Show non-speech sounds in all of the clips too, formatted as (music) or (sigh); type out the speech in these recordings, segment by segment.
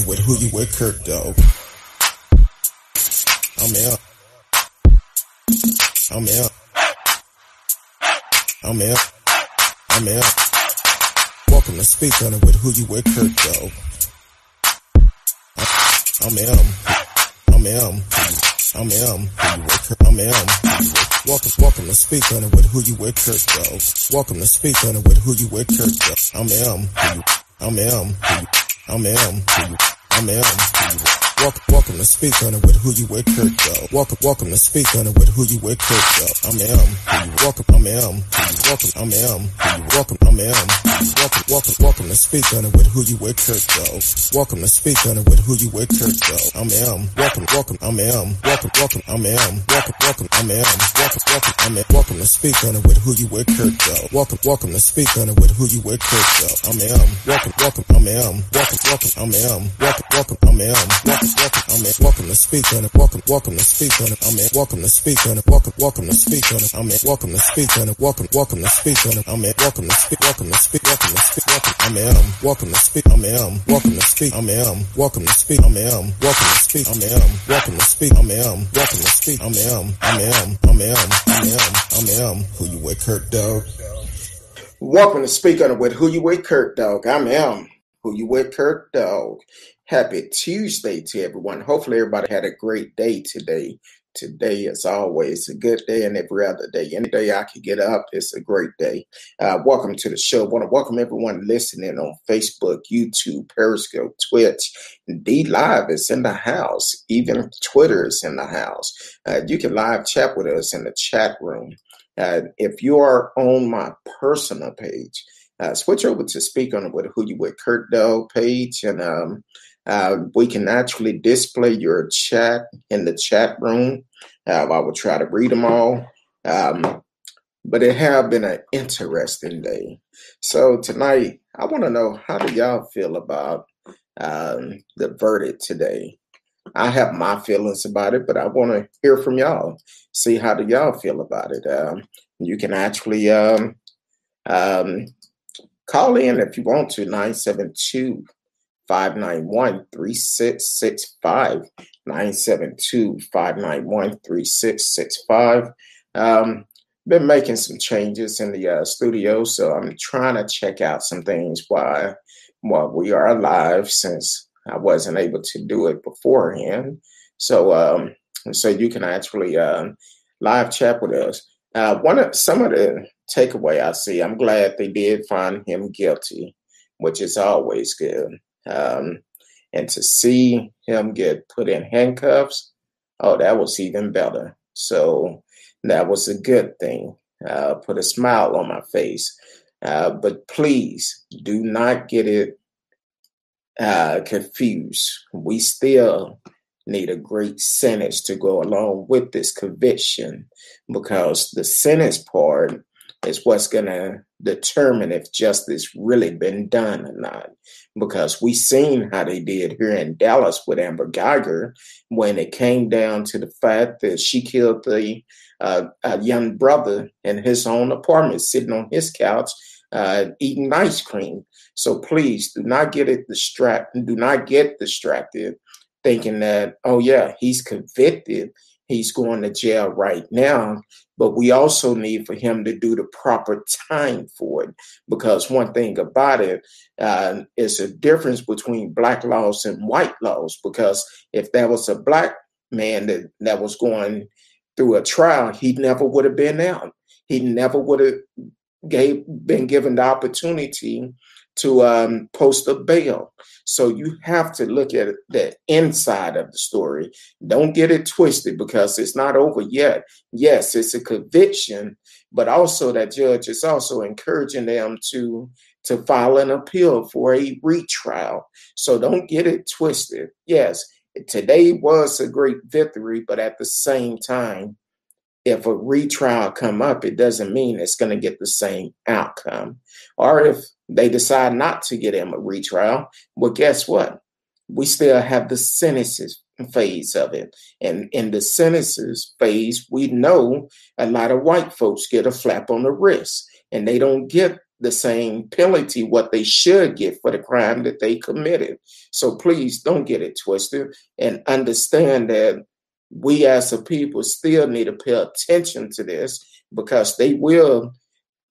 on with who you with, Kirk, though. I'm out. I'm out. I'm out. I'm out. Welcome to Speak on it with who you with, Kirk, though. I'm M. I'm M. I'm M. I'm M. Welcome, welcome to Speak on it with who you with, Kirk, though. Welcome to Speak on it with who you with, Kirk, though. I'm M. I'm M. I'm M. I'm M. Welcome, welcome to Speak on it with who you with, Kirk, though. Welcome, welcome to Speak on it with who you with, Kirk, though. I'm M. Welcome, I'm M. Welcome, I'm M. Welcome, I'm M. Welcome, welcome, welcome to Speak on it with who you with, Kirk, though. Welcome to Speak on it with who you with, Kirk, though. I'm M. Welcome, welcome, I'm M. Welcome, welcome, I'm M. Welcome, welcome, I'm M. Welcome, welcome, I'm M. Welcome to Speak on it with who you with, Kirk, though. Welcome, welcome to Speak on it with who you with, Kirk, though. I'm M. Welcome, welcome, I'm M. Welcome, welcome, I'm M. Welcome, welcome, I'm M. Welcome, I'm M. Welcome to Speak on it. Welcome, welcome to Speak on it. I'm in. Welcome to Speak on it. Welcome, welcome to Speak on it. I'm in. Welcome to Speak on it. Welcome, welcome to Speak on it. I'm in. Welcome to Speak. Welcome to Speak. Welcome to Speak. Welcome. I'm in. Welcome to Speak. I'm in. Welcome to Speak. I'm in. Welcome to Speak. I'm in. Welcome to Speak. I'm in. Welcome to Speak. I'm in. Welcome to Speak. I'm in. I'm in. I'm in. I'm in. I'm in. Who you with, Kirk Dog? Welcome to Speak on it with Who You With, Kirk Dog. I'm M. Who You With, Kirk Dog. Happy Tuesday to everyone. Hopefully, everybody had a great day today. Today, as always, a good day, and every other day. Any day I can get up, it's a great day. Uh, welcome to the show. I want to welcome everyone listening on Facebook, YouTube, Periscope, Twitch. D Live is in the house. Even Twitter is in the house. Uh, you can live chat with us in the chat room. Uh, if you are on my personal page, uh, switch over to Speak on it with Who You With Kurt Dog page, and um, uh, we can actually display your chat in the chat room. Uh, I will try to read them all. Um, but it have been an interesting day. So tonight, I want to know how do y'all feel about um, the verdict today? I have my feelings about it, but I want to hear from y'all. See how do y'all feel about it? Um, you can actually um, um call in if you want to 972 591 3665. 972 591 3665. Um, been making some changes in the uh, studio, so I'm trying to check out some things while, while we are live since I wasn't able to do it beforehand. So, um, so you can actually um, live chat with us. Uh, one of some of the takeaway I see, I'm glad they did find him guilty, which is always good. Um, and to see him get put in handcuffs, oh, that was even better. So that was a good thing. Uh, put a smile on my face. Uh, but please do not get it uh, confused. We still need a great sentence to go along with this conviction because the sentence part is what's going to determine if justice really been done or not because we seen how they did here in Dallas with Amber Guyger when it came down to the fact that she killed the uh, young brother in his own apartment sitting on his couch uh, eating ice cream. So please do not get it distracted do not get distracted thinking that oh yeah he's convicted he's going to jail right now but we also need for him to do the proper time for it. Because one thing about it uh, is a difference between black laws and white laws. Because if there was a black man that, that was going through a trial he never would have been out. He never would have gave, been given the opportunity to um, post a bail. So you have to look at the inside of the story. Don't get it twisted because it's not over yet. Yes, it's a conviction, but also that judge is also encouraging them to to file an appeal for a retrial. So don't get it twisted. Yes, today was a great victory, but at the same time, if a retrial come up, it doesn't mean it's going to get the same outcome. Or if they decide not to get him a retrial, well, guess what? We still have the sentences phase of it. And in the sentences phase, we know a lot of white folks get a flap on the wrist and they don't get the same penalty what they should get for the crime that they committed. So please don't get it twisted and understand that we as a people still need to pay attention to this because they will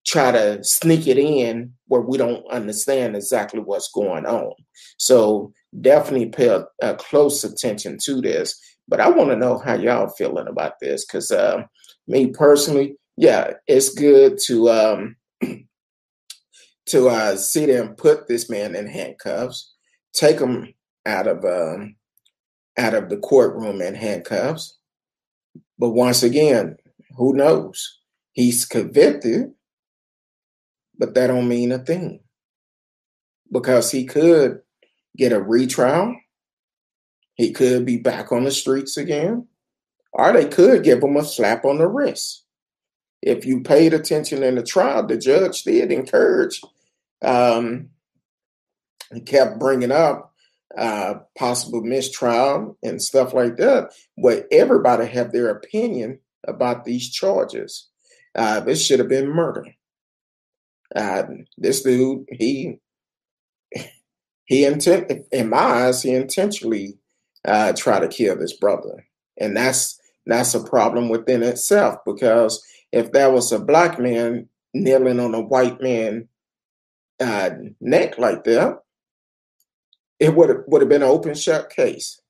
try to sneak it in where we don't understand exactly what's going on. So definitely pay a, a close attention to this. But I want to know how y'all feeling about this because uh, me personally, yeah, it's good to um, (clears throat) to uh, see them put this man in handcuffs, take him out of um, out of the courtroom in handcuffs. But once again, who knows? He's convicted, but that don't mean a thing because he could get a retrial. He could be back on the streets again, or they could give him a slap on the wrist. If you paid attention in the trial, the judge did encourage um, kept bringing up uh, possible mistrial and stuff like that. But everybody have their opinion about these charges. Uh, this should have been murder. Uh, this dude, he he intent in my eyes, he intentionally uh, tried to kill this brother, and that's that's a problem within itself because if that was a black man kneeling on a white man uh, neck like that, it would have would have been an open shut case.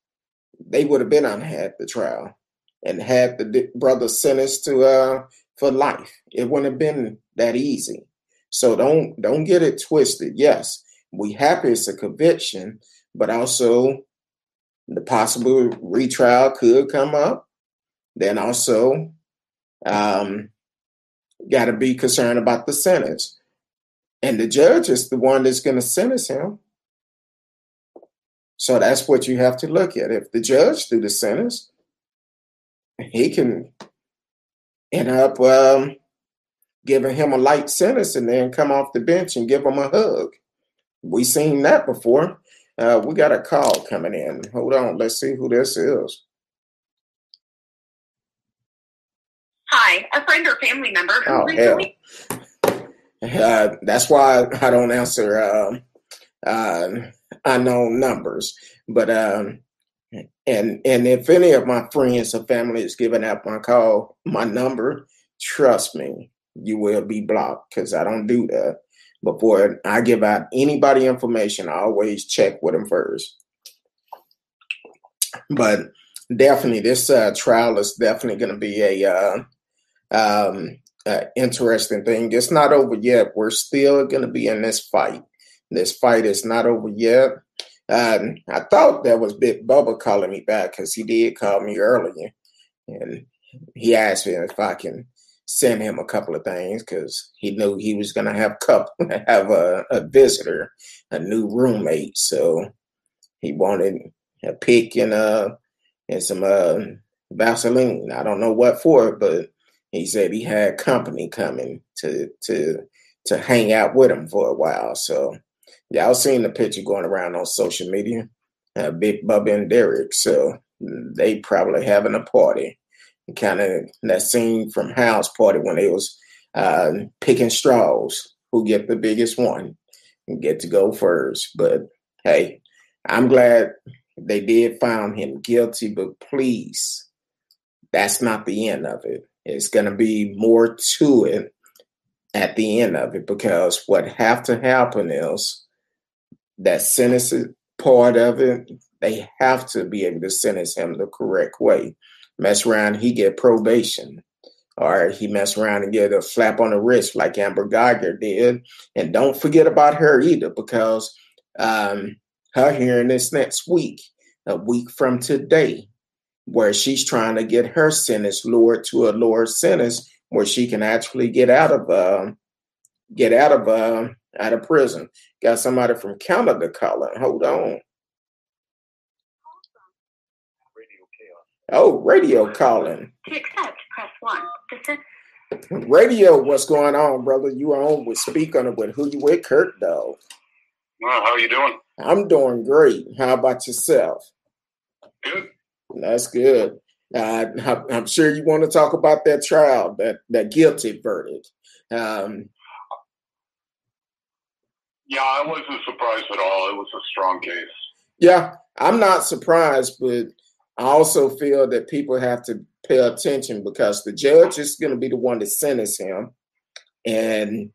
They would have been on had the trial and had the brother sentenced to uh for life. It wouldn't have been that easy. So don't don't get it twisted. Yes, we happy it's a conviction, but also the possible retrial could come up. Then also um, got to be concerned about the sentence. And the judge is the one that's going to sentence him. So that's what you have to look at. If the judge do the sentence, he can end up um, giving him a light sentence and then come off the bench and give him a hug. We seen that before. Uh, we got a call coming in. Hold on, let's see who this is. Hi, a friend or family member who oh, recently uh, that's why I don't answer um, uh, unknown numbers. But um, and and if any of my friends or family is giving out my call, my number, trust me, you will be blocked because I don't do that. Before I give out anybody information, I always check with them first. But definitely, this uh, trial is definitely going to be a uh, um, uh, interesting thing. It's not over yet. We're still going to be in this fight. This fight is not over yet. Um, I thought that was Big Bubba calling me back because he did call me earlier, and he asked me if I can send him a couple of things because he knew he was going to have couple (laughs) have a, a visitor, a new roommate. So he wanted a pick and uh and some uh Vaseline. I don't know what for, but he said he had company coming to to to hang out with him for a while. So was seeing the picture going around on social media. Uh, Big Bubba and Derek. So they probably having a party. Kind of that scene from House Party when they was uh, picking straws. Who get the biggest one and get to go first. But hey, I'm glad they did find him guilty. But please, that's not the end of it. It's going to be more to it at the end of it because what have to happen is that sentence part of it, they have to be able to sentence him the correct way. Mess around, he get probation. Or he mess around and get a slap on the wrist like Amber Guyger did. And don't forget about her either, because um, her hearing this next week, a week from today where she's trying to get her sentence lowered to a lower sentence where she can actually get out of uh, get out of uh, out of prison. Got somebody from Canada calling. Hold on. Oh, radio calling. To accept, press one. Radio, what's going on, brother? You are on with Speak on it with who you with, Kurt though. Well, how are you doing? I'm doing great. How about yourself? Good. That's good. Uh, I'm sure you want to talk about that trial, that that guilty verdict. Um, Yeah, I wasn't surprised at all. It was a strong case. Yeah, I'm not surprised, but I also feel that people have to pay attention because the judge is going to be the one to sentence him, and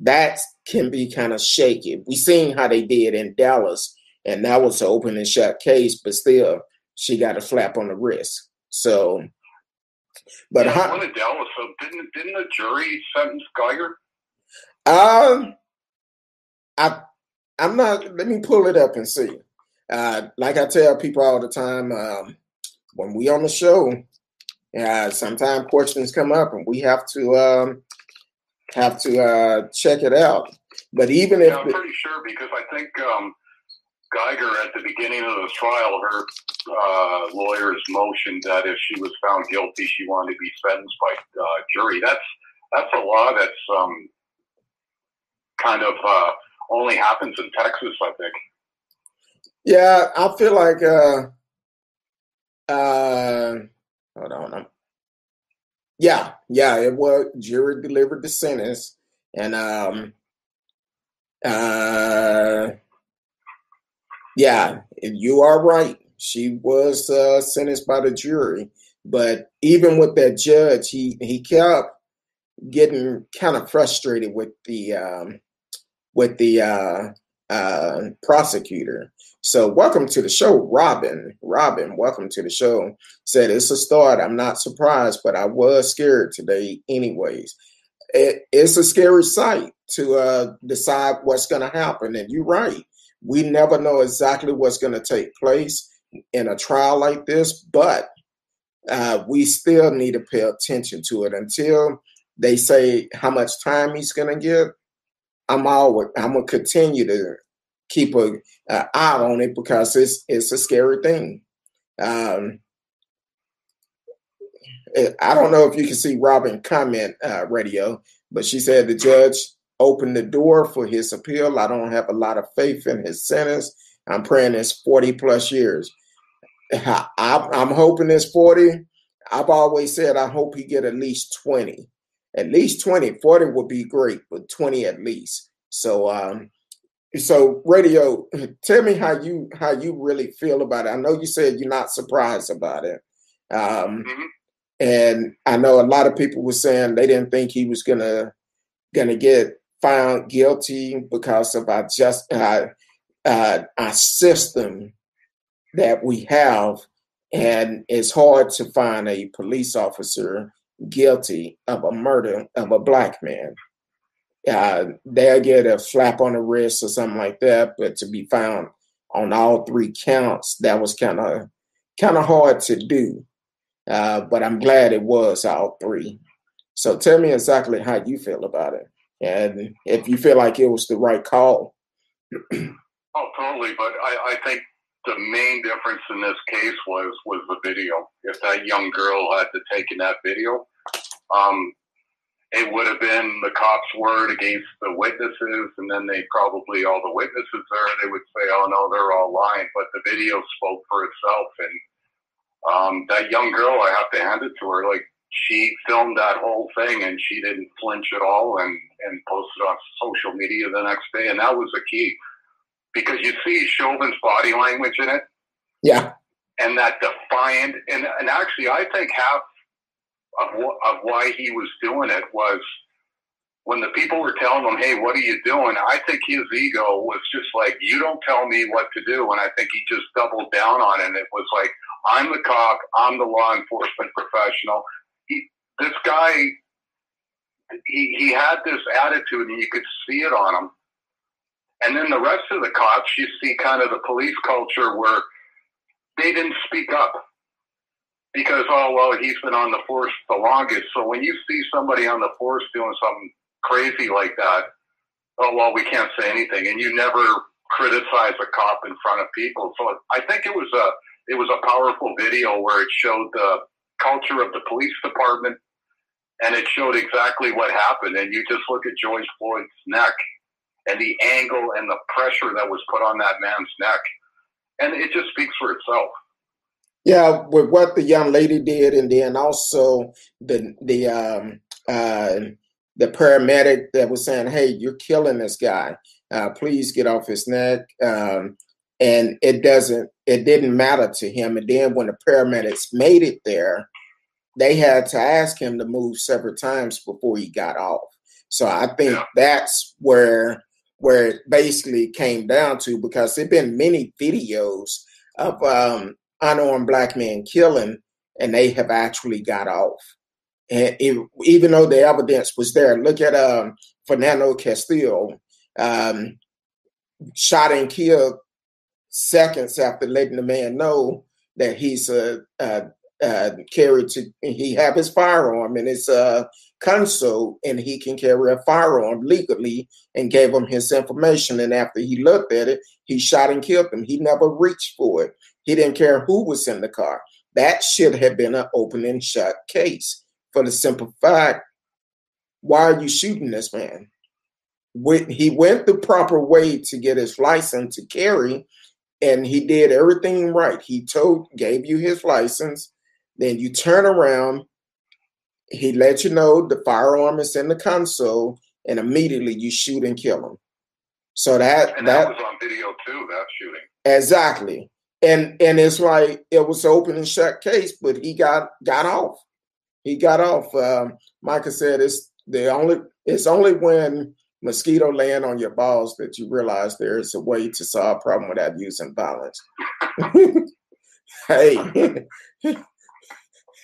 that can be kind of shaky. We've seen how they did in Dallas, and that was an open and shut case, but still, she got a slap on the wrist. So, but yeah, how, one in Dallas. So didn't didn't the jury sentence Guyger? Um, I I'm not. Let me pull it up and see. Uh, like I tell people all the time, um, when we on the show, uh, sometimes questions come up and we have to um, have to uh, check it out. But even if I'm pretty sure because I think um, Guyger at the beginning of the trial, her uh, lawyers motioned that if she was found guilty, she wanted to be sentenced by uh, jury. That's that's a law that's um, kind of uh, only happens in Texas, I think. yeah, I feel like uh, uh, hold on. I'm, yeah, yeah, it was jury delivered the sentence, and um, uh, yeah, you are right. She was uh, sentenced by the jury, but even with that judge, he he kept getting kind of frustrated with the um, with the uh, uh, prosecutor. So, welcome to the show, Robin. Robin, welcome to the show. Said it's a start. I'm not surprised, but I was scared today, anyways. It, it's a scary sight to uh, decide what's going to happen, and you're right. We never know exactly what's going to take place in a trial like this, but uh, we still need to pay attention to it until they say how much time he's going to get. I'm always I'm gonna continue to keep a, a eye on it because it's it's a scary thing. Um, I don't know if you can see Robin comment uh, radio, but she said the judge opened the door for his appeal. I don't have a lot of faith in his sentence. I'm praying it's 40 plus years. I, I'm hoping it's 40. I've always said I hope he get at least 20 at least 20 40 would be great but 20 at least so um so radio (laughs) tell me how you how you really feel about it i know you said you're not surprised about it um Mhm. and i know a lot of people were saying they didn't think he was gonna gonna get found guilty because of our just uh, uh, our system that we have and it's hard to find a police officer guilty of a murder of a black man. Uh, they'll get a slap on the wrist or something like that, but to be found on all three counts, that was kind of kind of hard to do. Uh, but I'm glad it was all three. So tell me exactly how you feel about it, and if you feel like it was the right call. Oh, totally. But I, I think the main difference in this case was was the video. If that young girl had to taken that video, um, it would have been the cops' word against the witnesses, and then they probably all the witnesses there they would say, "Oh no, they're all lying." But the video spoke for itself, and um, that young girl, I have to hand it to her. Like she filmed that whole thing, and she didn't flinch at all, and and posted on social media the next day, and that was the key because you see Chauvin's body language in it, Yeah, and that defiant, and and actually, I think half of wh- of why he was doing it was when the people were telling him, "Hey, what are you doing?" I think his ego was just like, "You don't tell me what to do," and I think he just doubled down on it. And it was like, "I'm the cop. I'm the law enforcement professional." He, this guy, he he had this attitude, and you could see it on him. And then the rest of the cops, you see kind of the police culture where they didn't speak up because oh well he's been on the force the longest. So when you see somebody on the force doing something crazy like that oh well we can't say anything. And you never criticize a cop in front of people. So i think it was a it was a powerful video where it showed the culture of the police department and it showed exactly what happened. And you just look at george floyd's neck and the angle and the pressure that was put on that man's neck and it just speaks for itself Yeah, with what the young lady did, and then also the the um, uh, the paramedic that was saying, "Hey, you're killing this guy." Uh, please get off his neck. Um, and it doesn't, it didn't matter to him. And then when the paramedics made it there, they had to ask him to move several times before he got off. So I think yeah. that's where where it basically came down to because there've been many videos of um, unarmed black men killing, and they have actually got off. And it, even though the evidence was there, look at um, Fernando Castillo, um, shot and killed seconds after letting the man know that he's a, a, a carried to he have his firearm and it's uh, console and he can carry a firearm legally and gave him his information. And after he looked at it, he shot and killed him. He never reached for it. He didn't care who was in the car. That should have been an open and shut case for the simple fact why are you shooting this man? When He went the proper way to get his license to carry, and he did everything right. He told, gave you his license, then you turn around, he let you know the firearm is in the console, and immediately you shoot and kill him. So that and that, that was on video too. That shooting exactly, and and it's like it was open and shut case, but he got got off. He got off. Um, Micah said it's the only it's only when mosquito land on your balls that you realize there is a way to solve a problem without using violence. (laughs) hey, (laughs)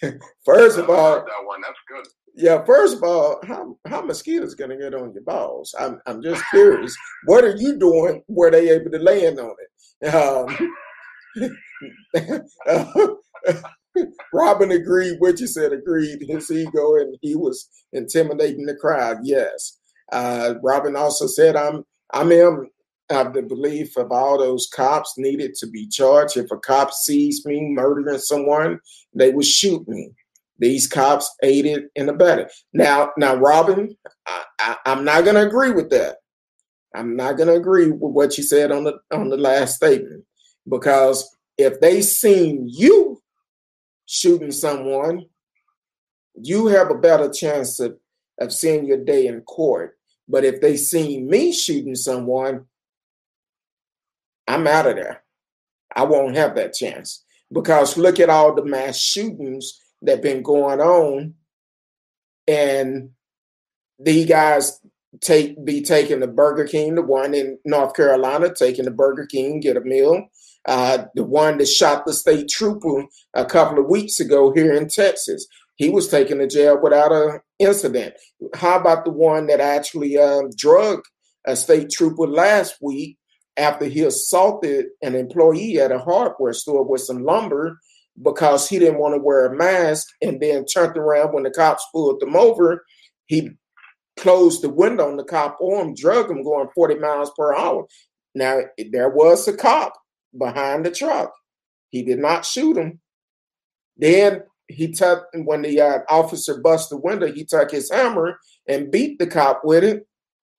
(laughs) first of all, that one that's good. Yeah, first of all, how how mosquitoes gonna get on your balls? I'm I'm just curious. what are you doing? Were they able to land on it? Um, (laughs) Robin agreed. What you said agreed. His ego and he was intimidating the crowd. Yes. Uh, Robin also said, "I'm I'm in of the belief of all those cops needed to be charged. If a cop sees me murdering someone, they would shoot me. These cops aided and abetted. Now, now, Robin, I, I, I'm not going to agree with that. I'm not going to agree with what you said on the on the last statement because if they seen you shooting someone, you have a better chance of, of seeing your day in court. But if they seen me shooting someone, I'm out of there. I won't have that chance because look at all the mass shootings that been going on, and these guys take be taking the Burger King, the one in North Carolina taking the Burger King, get a meal. Uh, the one that shot the state trooper a couple of weeks ago here in Texas, he was taken to jail without an incident. How about the one that actually drugged a state trooper last week after he assaulted an employee at a hardware store with some lumber because he didn't want to wear a mask and then turned around when the cops pulled them over. He closed the window on the cop arm, drug him going 40 miles per hour. Now, there was a cop behind the truck. He did not shoot him. Then he took, when the uh, officer busted the window, he took his hammer and beat the cop with it.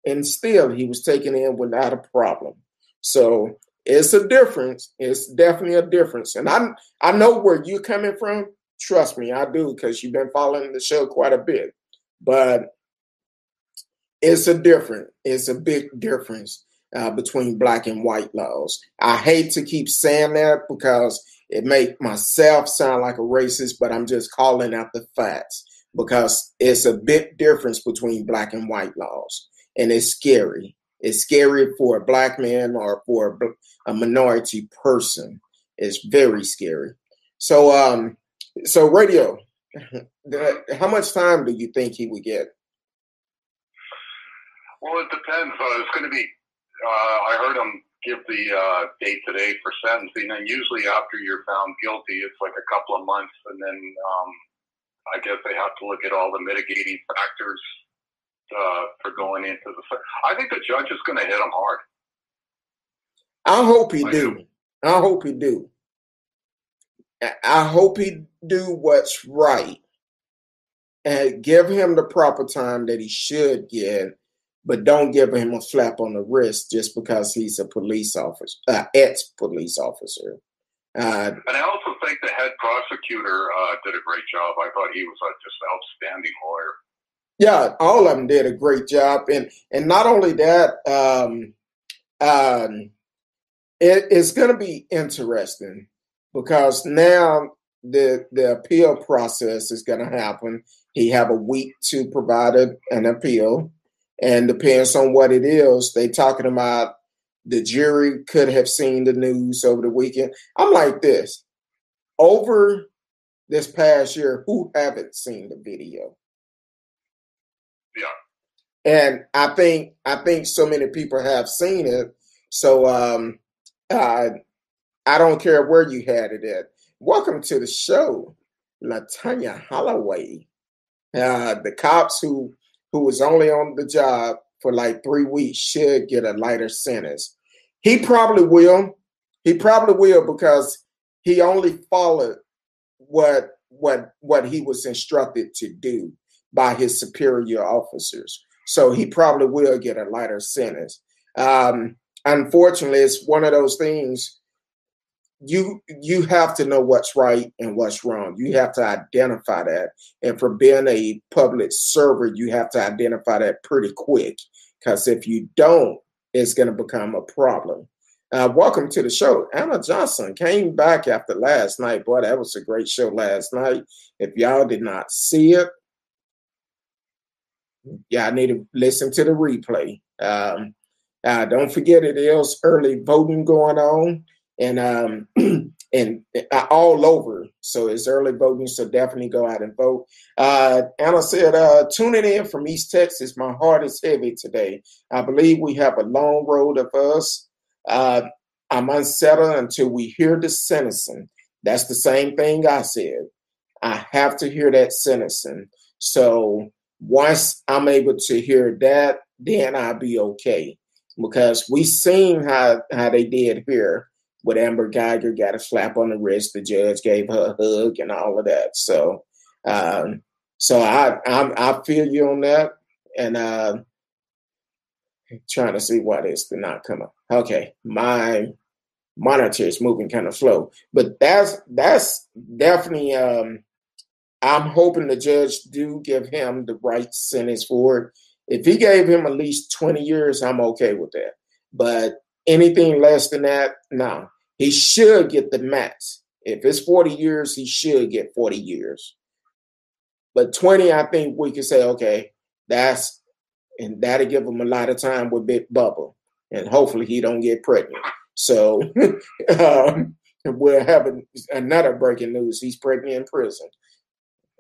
And still, he was taken in without a problem. So it's a difference. It's definitely a difference. And I I know where you're coming from. Trust me, I do, because you've been following the show quite a bit. But it's a different, it's a big difference uh, between black and white laws. I hate to keep saying that because it make myself sound like a racist, but I'm just calling out the facts because it's a big difference between black and white laws, and it's scary. It's scary for a black man or for a minority person. It's very scary. So, um, so radio. how much time do you think he would get? Well, it depends. Uh, it's going to be. Uh, I heard him give the uh, date today for sentencing, and usually after you're found guilty, it's like a couple of months, and then um, I guess they have to look at all the mitigating factors uh, for going into the. I think the judge is going to hit him hard. I hope he I do. do. I hope he do. I hope he do what's right and give him the proper time that he should get, but don't give him a slap on the wrist just because he's a police officer, uh, ex police officer. Uh, and I also think the head prosecutor uh, did a great job. I thought he was a just an outstanding lawyer. Yeah, all of them did a great job, and and not only that, um, um, it, it's going to be interesting because now the the appeal process is going to happen. He have a week to provide a, an appeal, and depends on what it is. They talking about the jury could have seen the news over the weekend. I'm like this over this past year. Who haven't seen the video? And I think I think so many people have seen it. So um, I don't care where you had it at. Welcome to the show, Latanya Holloway. Uh, the cops who who was only on the job for like three weeks should get a lighter sentence. He probably will. He probably will because he only followed what what what he was instructed to do by his superior officers. So he probably will get a lighter sentence. Um, unfortunately, it's one of those things you you have to know what's right and what's wrong. You have to identify that. And for being a public server, you have to identify that pretty quick. Because if you don't, it's going to become a problem. Uh, welcome to the show. Anna Johnson came back after last night. Boy, that was a great show last night. If y'all did not see it, yeah, I need to listen to the replay. Um, uh, don't forget it is early voting going on and um, (clears throat) and uh, all over. So it's early voting, so definitely go out and vote. Uh, Anna said, uh, tuning in from East Texas, my heart is heavy today. I believe we have a long road of us. Uh, I'm unsettled until we hear the sentencing. That's the same thing I said. I have to hear that sentencing. So once I'm able to hear that, then I'll be okay. Because we seen how how they did here with Amber Guyger got a slap on the wrist. The judge gave her a hug and all of that. So, um, so I, I I feel you on that, and uh, trying to see why this did not come up. Okay, my monitor is moving kind of slow, but that's that's definitely. Um, I'm hoping the judge do give him the right sentence for it. If he gave him at least 20 years, I'm okay with that. But Anything less than that, no. He should get the max. If it's 40 years, he should get 40 years. But 20, I think we can say, okay, that's and that'll give him a lot of time with Big Bubba. And hopefully he don't get pregnant. So (laughs) um, we'll have another breaking news. He's pregnant in prison.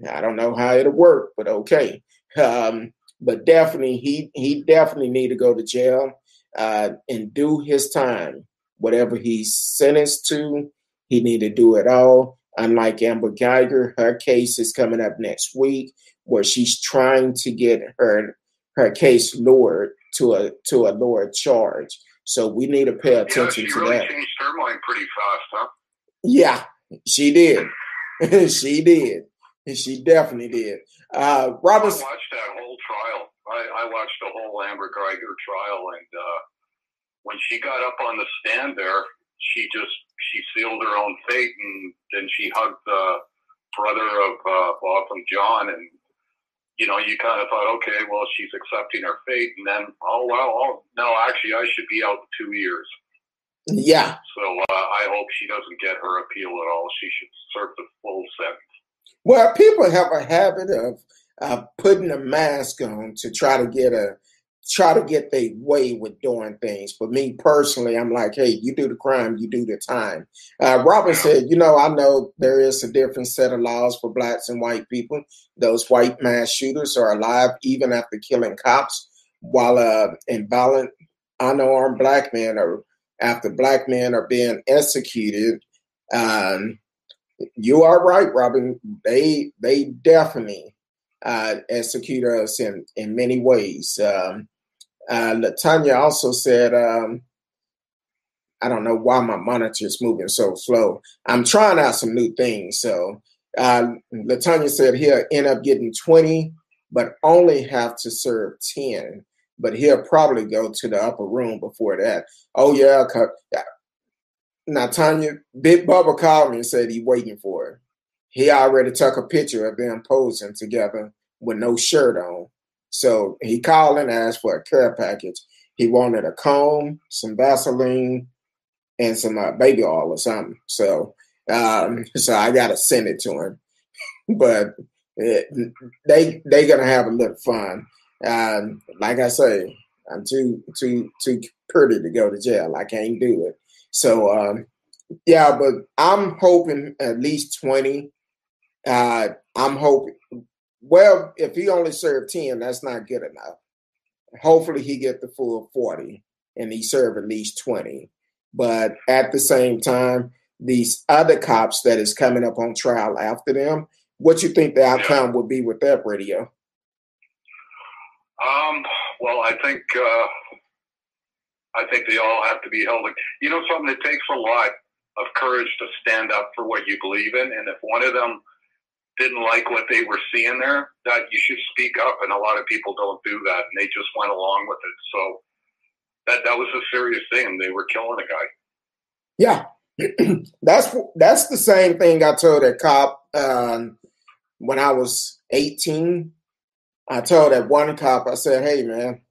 I don't know how it'll work, but okay. Um, but definitely he he definitely need to go to jail uh, and do his time. Whatever he's sentenced to, he need to do it all. Unlike Amber Guyger, her case is coming up next week, where she's trying to get her her case lowered to a to a lower charge. So we need to pay attention yeah, to really that. Changed her mind pretty fast, huh? Yeah, she did. (laughs) she did. And she definitely did. Uh, Robert, I watched that whole trial. I, I watched the whole Amber Guyger trial, and uh, when she got up on the stand there, she just she sealed her own fate, and then she hugged the brother of uh, Botham Jean, and you know, you kind of thought, okay, well, she's accepting her fate, and then, oh well, oh no, actually, I should be out two years. Yeah. So uh, I hope she doesn't get her appeal at all. She should serve the full sentence. Well, people have a habit of uh, putting a mask on to try to get a try to get their way with doing things. For me personally, I'm like, hey, you do the crime, you do the time. Uh, Robin said, you know, I know there is a different set of laws for blacks and white people. Those white mass shooters are alive even after killing cops, while uh, inviolent, unarmed black men are after black men are being executed. Um, you are right, Robin. They they definitely uh, execute us in in many ways. Um, uh, Latanya also said, um, I don't know why my monitor is moving so slow. I'm trying out some new things. So uh, Latanya said he'll end up getting 20, but only have to serve 10. But he'll probably go to the upper room before that. Oh, yeah. Now, Tanya, Big Bubba called me and said he waiting for her. He already took a picture of them posing together with no shirt on. So he called and asked for a care package. he wanted a comb, some Vaseline, and some uh, baby oil or something. So, um, (laughs) so I got to send it to him. (laughs) But it, they they gonna have a little fun. Um, like I say, I'm too too too pretty to go to jail. I can't do it. So um, yeah, but I'm hoping at least twenty. Uh, I'm hoping. Well, if he only served ten, that's not good enough. Hopefully, he get the full forty, and he serve at least twenty. But at the same time, these other cops that is coming up on trial after them, what you think the outcome yeah. would be with that radio? Um, well, I think uh, I think they all have to be held. You know, something it takes a lot of courage to stand up for what you believe in, and if one of them didn't like what they were seeing there, that you should speak up. And a lot of people don't do that, and they just went along with it. So that that was a serious thing. They were killing a guy. Yeah, (clears throat) that's that's the same thing I told that cop um, when I was eighteen. I told that one cop, I said, "Hey, man,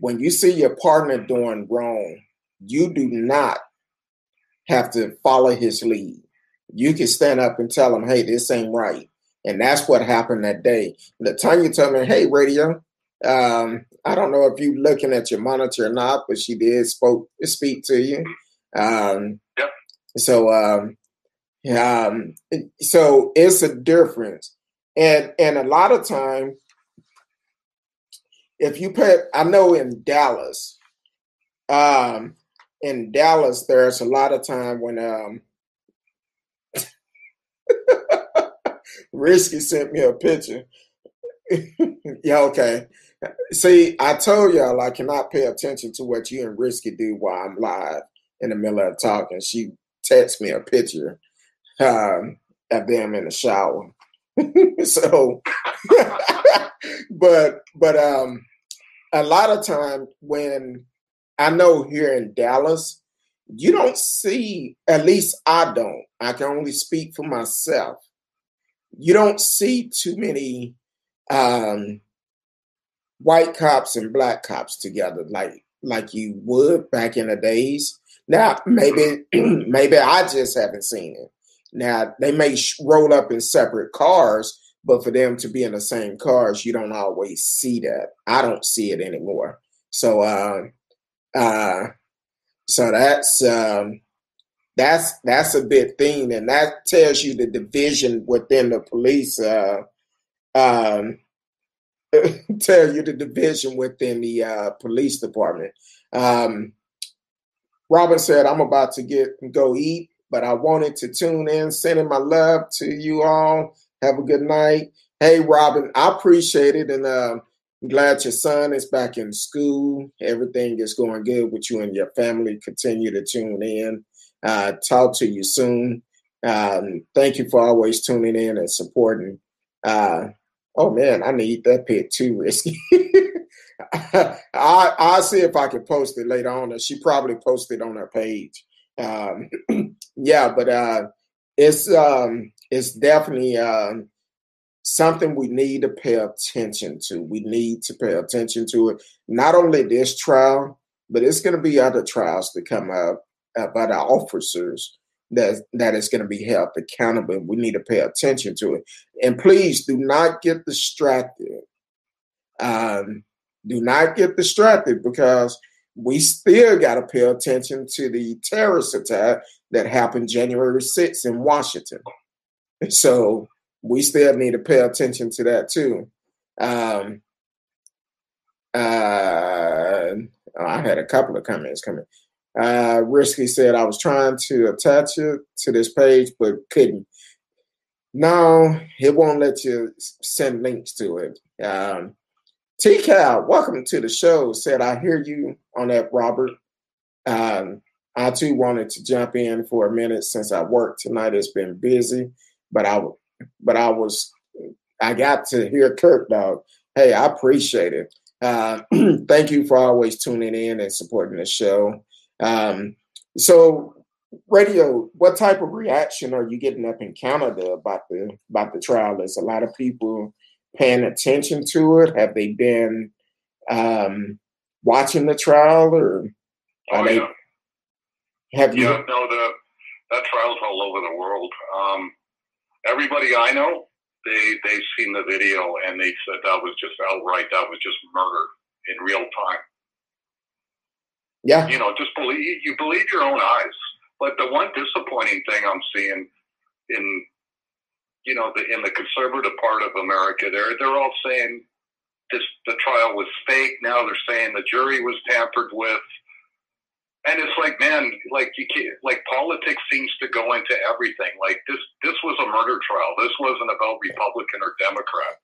when you see your partner doing wrong, you do not have to follow his lead. You can stand up and tell him, hey, this ain't right. And that's what happened that day. Latanya told me, hey, radio, um, I don't know if you're looking at your monitor or not, but she did spoke speak to you. Um, yep. So, um, um, so it's a difference, and and a lot of time if you put, I know in Dallas, um, in Dallas, there's a lot of time when um, (laughs) Risky sent me a picture. (laughs) yeah, okay. See, I told y'all I cannot pay attention to what you and Risky do while I'm live in the middle of talking. She texts me a picture um, of them in the shower. (laughs) so, but but um, a lot of time when I know here in Dallas, you don't see, at least I don't, I can only speak for myself. You don't see too many um, white cops and black cops together like like you would back in the days. Now, maybe (clears throat) maybe I just haven't seen it. Now they may roll up in separate cars, but for them to be in the same cars, you don't always see that. I don't see it anymore. So, uh, uh, so that's um, that's that's a big thing, and that tells you the division within the police. Uh, um, (laughs) tell you the division within the uh, police department. Um, Robin said, "I'm about to get go eat, but I wanted to tune in, sending my love to you all have a good night. Hey, Robin, I appreciate it. And uh, I'm glad your son is back in school. Everything is going good with you and your family. Continue to tune in. Uh, talk to you soon. Um, thank you for always tuning in and supporting. Uh, oh man, I need that pit too, risky. (laughs) I I'll see if I can post it later on. She probably posted on her page. Um, (clears throat) yeah, but uh, it's um, it's definitely um, something we need to pay attention to. We need to pay attention to it. Not only this trial, but it's going to be other trials to come up uh, by the officers that that is going to be held accountable. We need to pay attention to it. And please do not get distracted. Um, do not get distracted because we still got to pay attention to the terrorist attack that happened January 6th in Washington. (laughs) So we still need to pay attention to that too. Um, uh, I had a couple of comments coming. Uh, Risky said I was trying to attach it to this page, but couldn't. No, it won't let you send links to it. Um, T Cal, welcome to the show. Said I hear you on that, Robert. Um, I too wanted to jump in for a minute since I work tonight. It's been busy but I but I was I got to hear Kirk dog. Hey, I appreciate it. Uh, (clears throat) thank you for always tuning in and supporting the show. Um, so, radio, what type of reaction are you getting up in Canada about the about the trial? Is a lot of people paying attention to it? Have they been um, watching the trial, or Oh, they, yeah. have you? Yeah, no, the that trial's all over the world. Um, everybody I know, they they've seen the video and they said that was just outright. That was just murder in real time. Yeah, You know, just believe you believe your own eyes. But the one disappointing thing I'm seeing in you know the in the conservative part of America, they're they're all saying this the trial was fake. Now they're saying the jury was tampered with. And it's like, man, like you can't, like politics seems to go into everything. Like this, this was a murder trial. This wasn't about Republican or Democrat.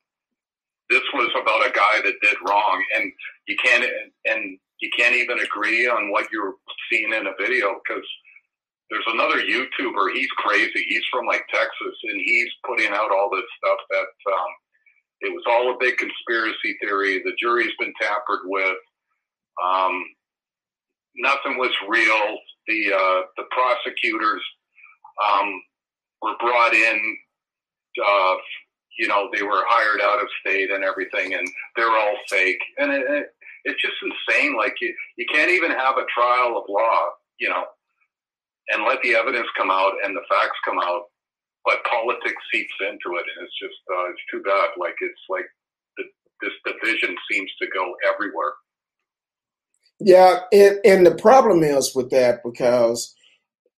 This was about a guy that did wrong, and you can't, and you can't even agree on what you're seeing in a video because there's another YouTuber. He's crazy. He's from like Texas, and he's putting out all this stuff that um, it was all a big conspiracy theory. The jury's been tampered with. Um, nothing was real. The uh, the prosecutors um, were brought in. Uh, you know, they were hired out of state and everything, and they're all fake. And it, it, it's just insane. Like you, you can't even have a trial of law. You know, and let the evidence come out and the facts come out, but politics seeps into it, and it's just uh, it's too bad. Like it's like the, this division seems to go everywhere. Yeah, and, and the problem is with that because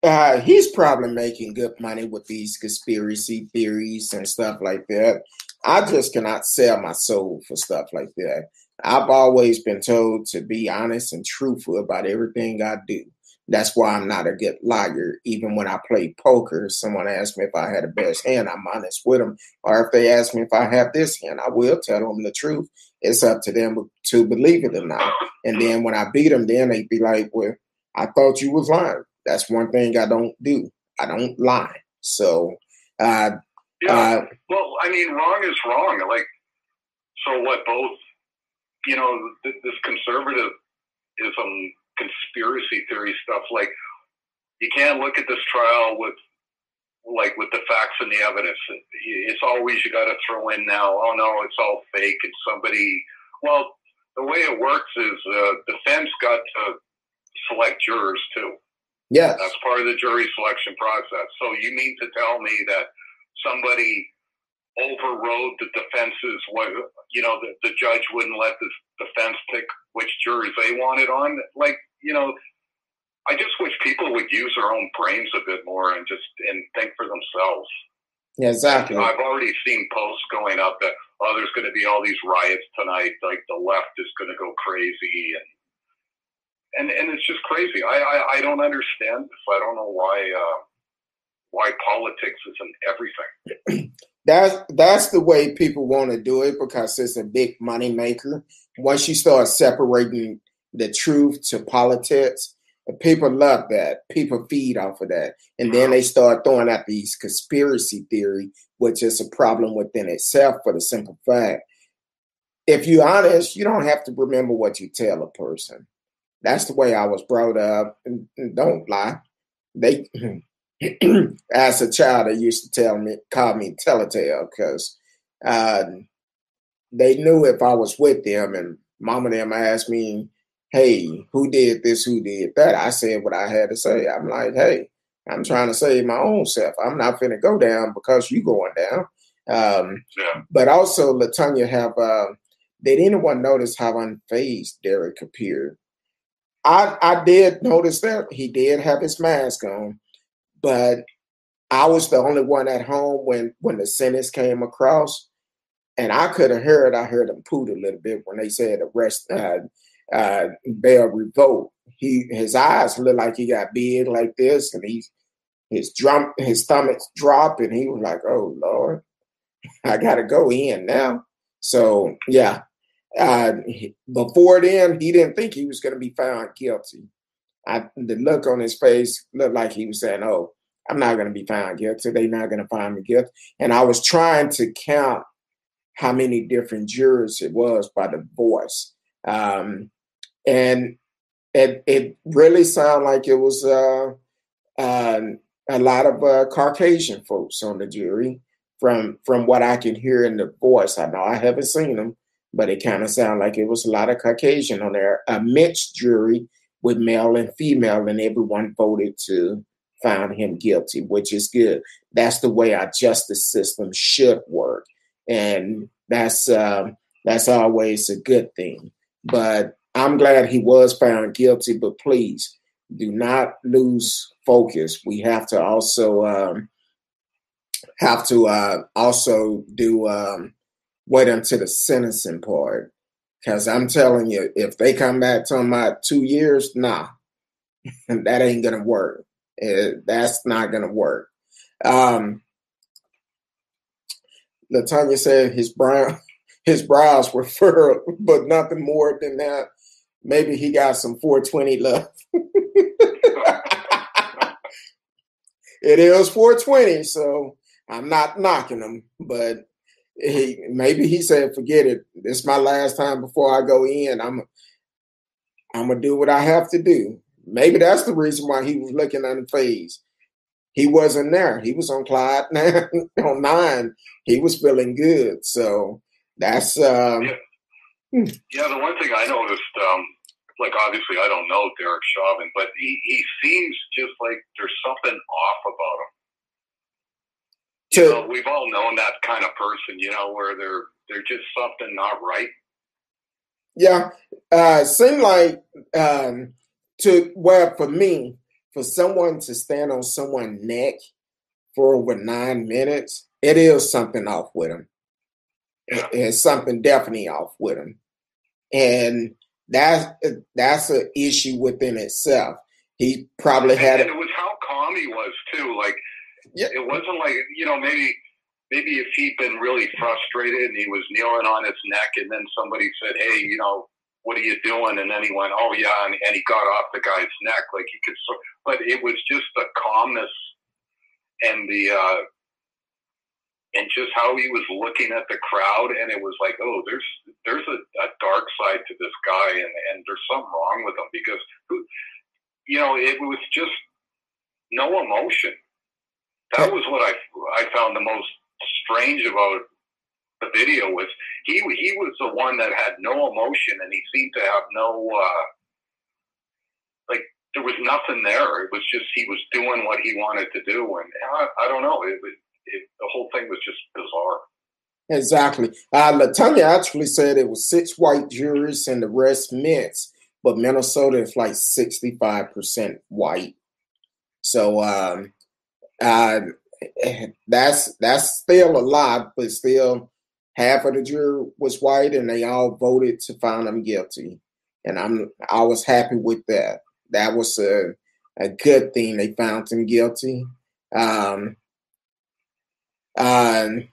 uh, he's probably making good money with these conspiracy theories and stuff like that. I just cannot sell my soul for stuff like that. I've always been told to be honest and truthful about everything I do. That's why I'm not a good liar. Even when I play poker, someone asks me if I had the best hand, I'm honest with them. Or if they ask me if I have this hand, I will tell them the truth. It's up to them to believe it or not. And then when I beat them, then they'd be like, "Well, I thought you was lying." That's one thing I don't do. I don't lie. So, uh, Yeah. uh, Well, I mean, wrong is wrong. Like, so what? Both, you know, th- this conservatism, conspiracy theory stuff. Like, you can't look at this trial with, like, with the facts and the evidence. It's always you got to throw in now. Oh no, it's all fake. And somebody. Well, the way it works is uh, defense got to select jurors too. yes, That's part of the jury selection process. So you mean to tell me that somebody overrode the defense's what you know the, the judge wouldn't let the defense pick which jurors they wanted on? Like you know, I just wish people would use their own brains a bit more and just and think for themselves. Yeah, exactly. I've already seen posts going up that oh, there's going to be all these riots tonight. Like the left is going to go crazy, and and and it's just crazy. I I, I don't understand this. I don't know why uh, why politics isn't everything. (clears throat) That's that's the way people want to do it because it's a big money maker. Once you start separating the truth to politics, people love that. People feed off of that, and then they start throwing out these conspiracy theory, which is a problem within itself. For the simple fact, if you're honest, you don't have to remember what you tell a person. That's the way I was brought up. And, don't lie. They (clears throat) as a child, they used to tell me, call me Telltale, because uh, they knew if I was with them and mom and them asked me, hey, who did this, who did that, I said what I had to say. I'm like, hey, I'm trying to save my own self. I'm not finna go down because you going down. Um, Yeah. but also, Latanya have, uh, did anyone notice how unfazed Derek appeared? I, I did notice that he did have his mask on, but I was the only one at home when when the sentence came across, and I could have heard. I heard him poot a little bit when they said arrest, uh, uh, bail revoke. He his eyes looked like he got big like this, and he his drum his stomach's dropped, and he was like, "Oh Lord, (laughs) I gotta go in now." So yeah, uh, before then, he didn't think he was to be found guilty. I, the look on his face looked like he was saying, "Oh, I'm not to be found guilty. They're not to find me guilty." And I was trying to count how many different jurors it was by the voice, um, and it it really sounded like it was uh, uh, a lot of uh, Caucasian folks on the jury. From from what I can hear in the voice, I know I haven't seen them, but it kind of sounded like it was a lot of Caucasian on there. A mixed jury with male and female, and everyone voted to find him guilty, which is good. That's the way our justice system should work, and that's um, that's always a good thing. But I'm glad he was found guilty. But please do not lose focus. We have to also um, have to uh, also do um, wait until the sentencing part. Because I'm telling you, if they come back to about two years, nah, (laughs) that ain't gonna work. It, that's not gonna work. Um, Latanya said his brow, (laughs) his brows were (laughs) furrowed, but nothing more than that. Maybe he got some 420 left. (laughs) it is 420, so I'm not knocking him, but he maybe he said, "Forget it. This is my last time before I go in. I'm I'm gonna do what I have to do." Maybe that's the reason why he was looking unfazed. He wasn't there. He was on Clyde (laughs) on nine. He was feeling good. So that's um, yeah. yeah. The one thing I noticed, um, like obviously I don't know Derek Chauvin, but he, he seems just like there's something off about him to, you know, we've all known that kind of person, you know, where they're they're just something not right. Yeah, uh, seemed like um, to well for me, for someone to stand on someone's neck for over nine minutes, it is something off with him. Yeah. It's something definitely off with him, and that's that's an issue within itself. He probably had. And it was how calm he was too. Like yeah. It wasn't like you know maybe maybe if he'd been really frustrated and he was kneeling on his neck and then somebody said, "Hey, you know, what are you doing?" and then he went, "Oh yeah," and, and he got off the guy's neck like he could. But it was just the calmness and the uh, and just how he was looking at the crowd, and it was like, oh, there's there's a, a dark side to this guy, and and there's something wrong with him because who, you know, it was just no emotion that was what I I found the most strange about the video was he he was the one that had no emotion and he seemed to have no uh, like there was nothing there. It was just he was doing what he wanted to do, and I, I don't know. It, it, the whole thing was just bizarre. Exactly. Uh, Latanya actually said it was six white jurors and the rest mixed, but Minnesota is like sixty five percent white. So um, uh, that's that's still a lot, but still half of the jury was white, and they all voted to find him guilty. And I'm I was happy with that. That was a a good thing. They found him guilty. Um, um,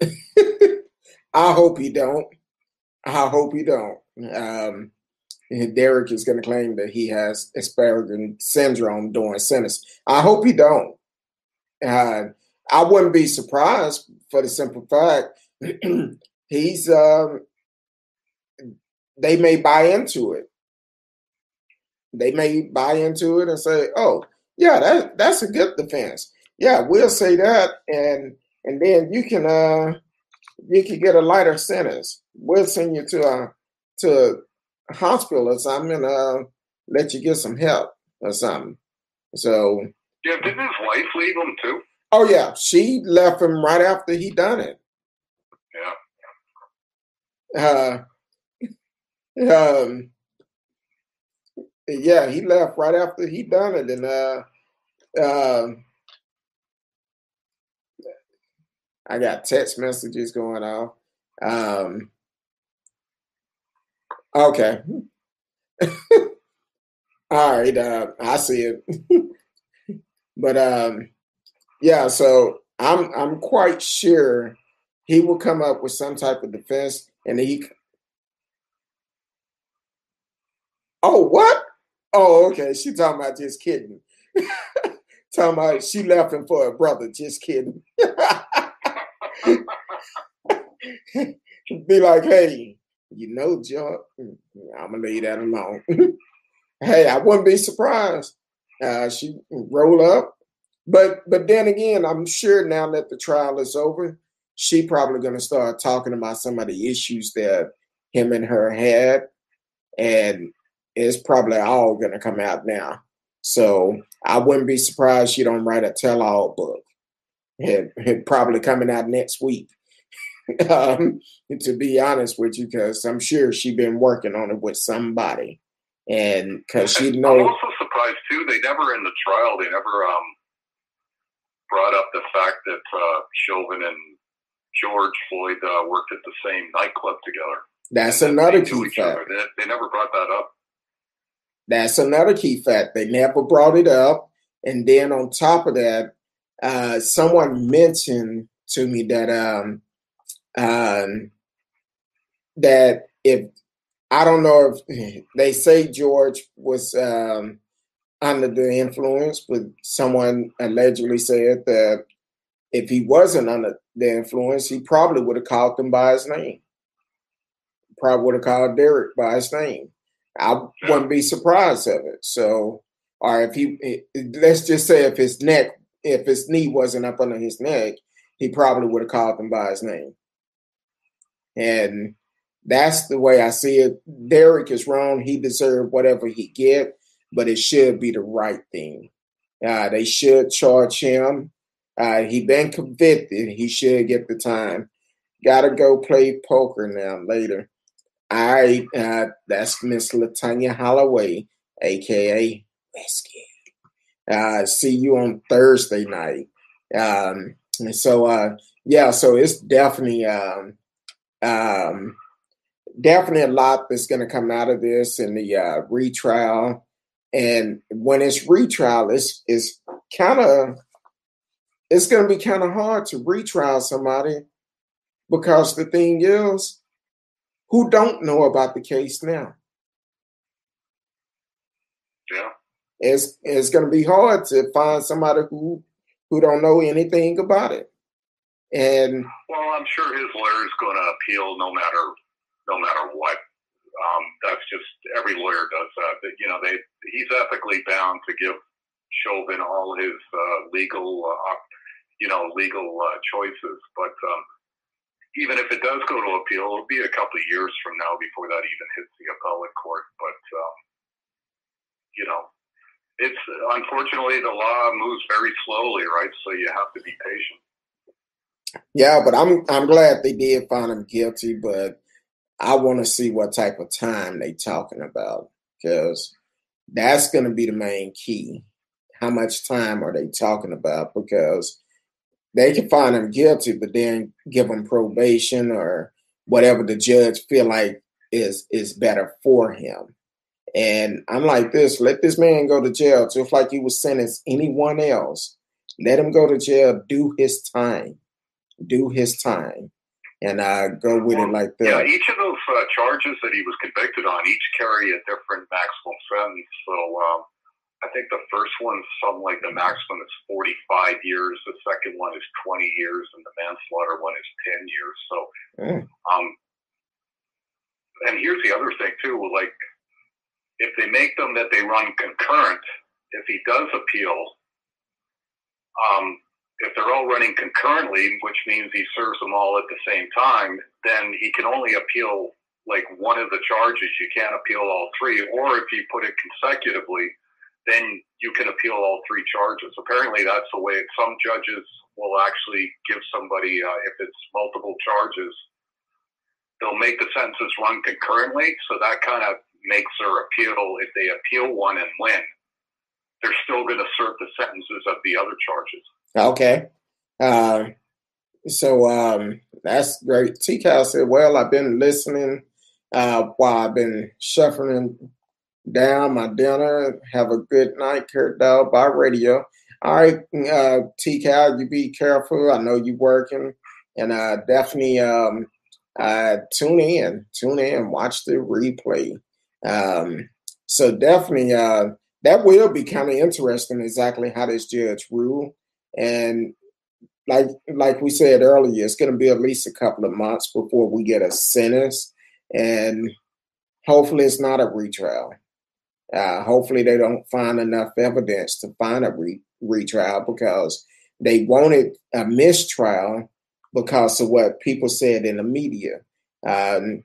(laughs) I hope he don't. I hope he don't. Um, Derek is going to claim that he has Asperger syndrome during sentence. I hope he don't. Uh, I wouldn't be surprised for the simple fact (clears throat) he's. Um, they may buy into it. They may buy into it and say, "Oh, yeah, that that's a good defense. Yeah, we'll say that, and and then you can uh you can get a lighter sentence. We'll send you to a to a hospital or something and uh, let you get some help or something. So yeah, didn't his wife leave him too? Oh yeah, she left him right after he done it. Yeah. Uh, um, yeah, he left right after he done it, and uh, uh, I got text messages going off. Um, Okay. (laughs) All right. Uh, I see it. (laughs) but um, yeah, so I'm I'm quite sure he will come up with some type of defense, and he. Oh, what? Oh, okay. She talking about just kidding. (laughs) talking about she him for a brother. Just kidding. Be like, hey, you know, mm, I'm gonna leave that alone. (laughs) hey, I wouldn't be surprised. Uh, she roll up, but but then again, I'm sure now that the trial is over, she probably to start talking about some of the issues that him and her had, and it's probably all to come out now. So I wouldn't be surprised she don't write a tell-all book. It, it probably coming out next week. (laughs) um, to be honest with you, because I'm sure she been working on it with somebody, and because she knows. I'm also surprised too. They never in the trial. They never um, brought up the fact that uh, Chauvin and George Floyd uh, worked at the same nightclub together. That's another key fact. They, they never brought that up. That's another key fact. They never brought it up. And then on top of that, uh, someone mentioned to me that um, um, that if I don't know if (laughs) they say George was um, under the influence, but someone allegedly said that if he wasn't under the influence, he probably would have called them by his name. Probably would have called Derek by his name. I wouldn't be surprised of it. So, or if he, let's just say if his neck, if his knee wasn't up under his neck, he probably would have called them by his name. And that's the way I see it. Derek is wrong. He deserved whatever he get, but it should be the right thing. Uh, they should charge him. Uh, he been convicted. He should get the time. Got to go play poker now later. All right, uh, that's Miss Latanya Holloway, aka Whiskey. Uh, see you on Thursday night. Um, and so uh, yeah, so it's definitely um, um, definitely a lot that's going to come out of this in the uh, retrial. And when it's retrial, it's it's kind of it's going to be kind of hard to retrial somebody because the thing is who don't know about the case now. It's it's gonna be hard to find somebody who who don't know anything about it. And well, I'm sure his lawyer is going to appeal no matter no matter what. Um, that's just every lawyer does that. But, you know, they he's ethically bound to give Chauvin all his uh, legal, uh, you know, legal uh, choices. But um, even if it does go to appeal, it'll be a couple of years from now before that even hits the appellate court. But um, you know, it's unfortunately the law moves very slowly, right? So you have to be patient. Yeah, but I'm I'm glad they did find him guilty, but I want to see what type of time they talking about because that's going to be the main key. How much time are they talking about? Because they can find him guilty, but then give him probation or whatever the judge feel like is is better for him. And I'm like this: let this man go to jail, just like he was sentenced anyone else. Let him go to jail, do his time, do his time, and uh, go with well, it like that. Yeah, each of those uh, charges that he was convicted on each carry a different maximum sentence. So. Um, I think the first one's something like the maximum is 45 years. The second one is 20 years, and the manslaughter one is 10 years. So, mm. um, and here's the other thing too. Like, if they make them that they run concurrent, if he does appeal, um, if they're all running concurrently, which means he serves them all at the same time, then he can only appeal like one of the charges. You can't appeal all three. Or if you put it consecutively then you can appeal all three charges. Apparently, that's the way some judges will actually give somebody, uh, if it's multiple charges, they'll make the sentences run concurrently. So that kind of makes their appeal, if they appeal one and win, they're still going to serve the sentences of the other charges. Okay. Uh, so um, that's great. T Cal said, Well, I've been listening uh, while I've been shuffling down my dinner. Have a good night, Kurt Dog by radio. All right, uh, T Cal, you be careful. I know you're working, and uh, definitely um, uh, tune in, tune in, watch the replay. Um, so definitely, uh, that will be kind of interesting. Exactly how this judge rule, and like like we said earlier, it's going to be at least a couple of months before we get a sentence, and hopefully, it's not a retrial. Uh, hopefully, they don't find enough evidence to find a re- retrial because they wanted a mistrial because of what people said in the media. Um,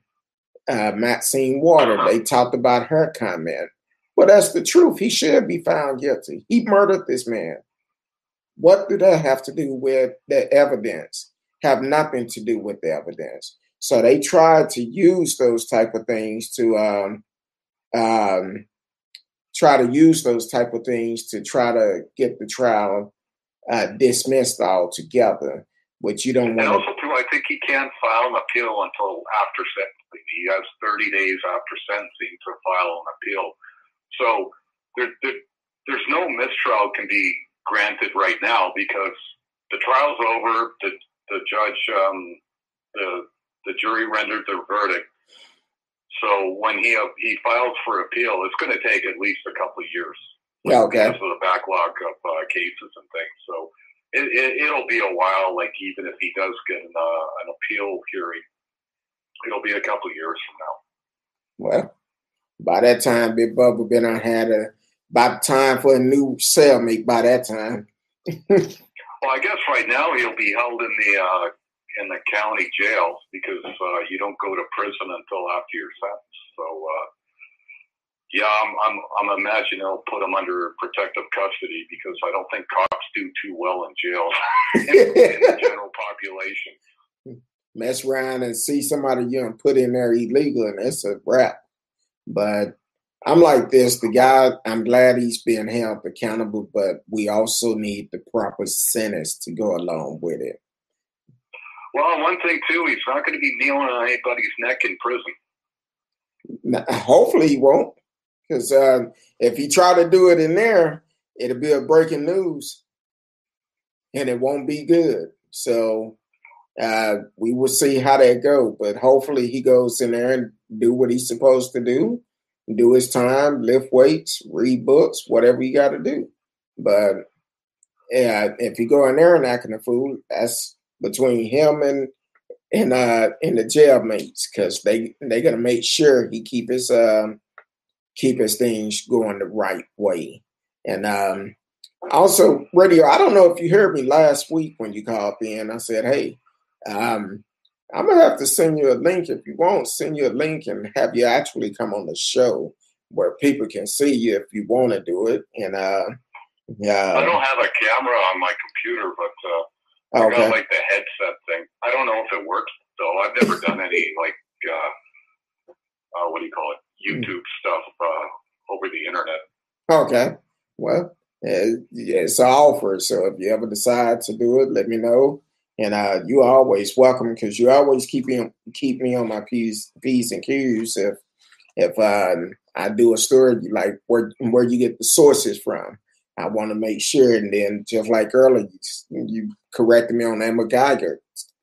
uh, Maxine Water, they talked about her comment. But that's the truth. He should be found guilty. He murdered this man. What do that have to do with the evidence? Have nothing to do with the evidence. So they tried to use those type of things to um, um, try to use those type of things to try to get the trial uh, dismissed altogether. Which you don't want. Too, I think he can't file an appeal until after sentencing. He has 30 days after sentencing to file an appeal. So there, there, there's no mistrial can be granted right now because the trial's over. The the judge, um, the the jury rendered their verdict. So when he uh, he files for appeal, it's going to take at least a couple of years. Yeah, okay. Because of the backlog of uh, cases and things. So it, it, will be a while. Like even if he does get an, uh, an appeal hearing, it'll be a couple of years from now. Well, by that time, Big Bubba been on had a about time for a new cellmate. By that time. well, I guess right now he'll be held in the uh, in the county jail because uh, you don't go to prison until after your sentence. So. Uh, yeah, I'm, I'm, I'm imagining they'll put him under protective custody because I don't think cops do too well in jail (laughs) in, in the general population. Mess around and see somebody you know put in there illegal, and it's a wrap. But I'm like this: the guy. I'm glad he's being held accountable, but we also need the proper sentence to go along with it. Well, one thing too, he's not going to be kneeling on anybody's neck in prison. Hopefully, he won't. Because uh, if he try to do it in there, it'll be a breaking news, and it won't be good. So uh, we will see how that go. But hopefully, he goes in there and do what he's supposed to do, do his time, lift weights, read books, whatever you got to do. But yeah, if you go in there and acting a fool, that's between him and and uh and the jailmates because they they're gonna make sure he keep his um keep his things going the right way. And um, also, radio, I don't know if you heard me last week when you called in. I said, hey, um, I'm going to have to send you a link. If you want, send you a link and have you actually come on the show where people can see you if you want to do it. And uh, yeah. I don't have a camera on my computer, but uh, okay. I got like the headset thing. I don't know if it works though. I've never done any like uh, uh, what do you call it? YouTube stuff uh, over the internet. Okay. Well, it's an offer. So if you ever decide to do it, let me know. And uh, you always welcome because you always keep me keep me on my p's p's and q's if if um, I do a story like where where you get the sources from. I want to make sure. And then just like earlier, you, you corrected me on that MacGyver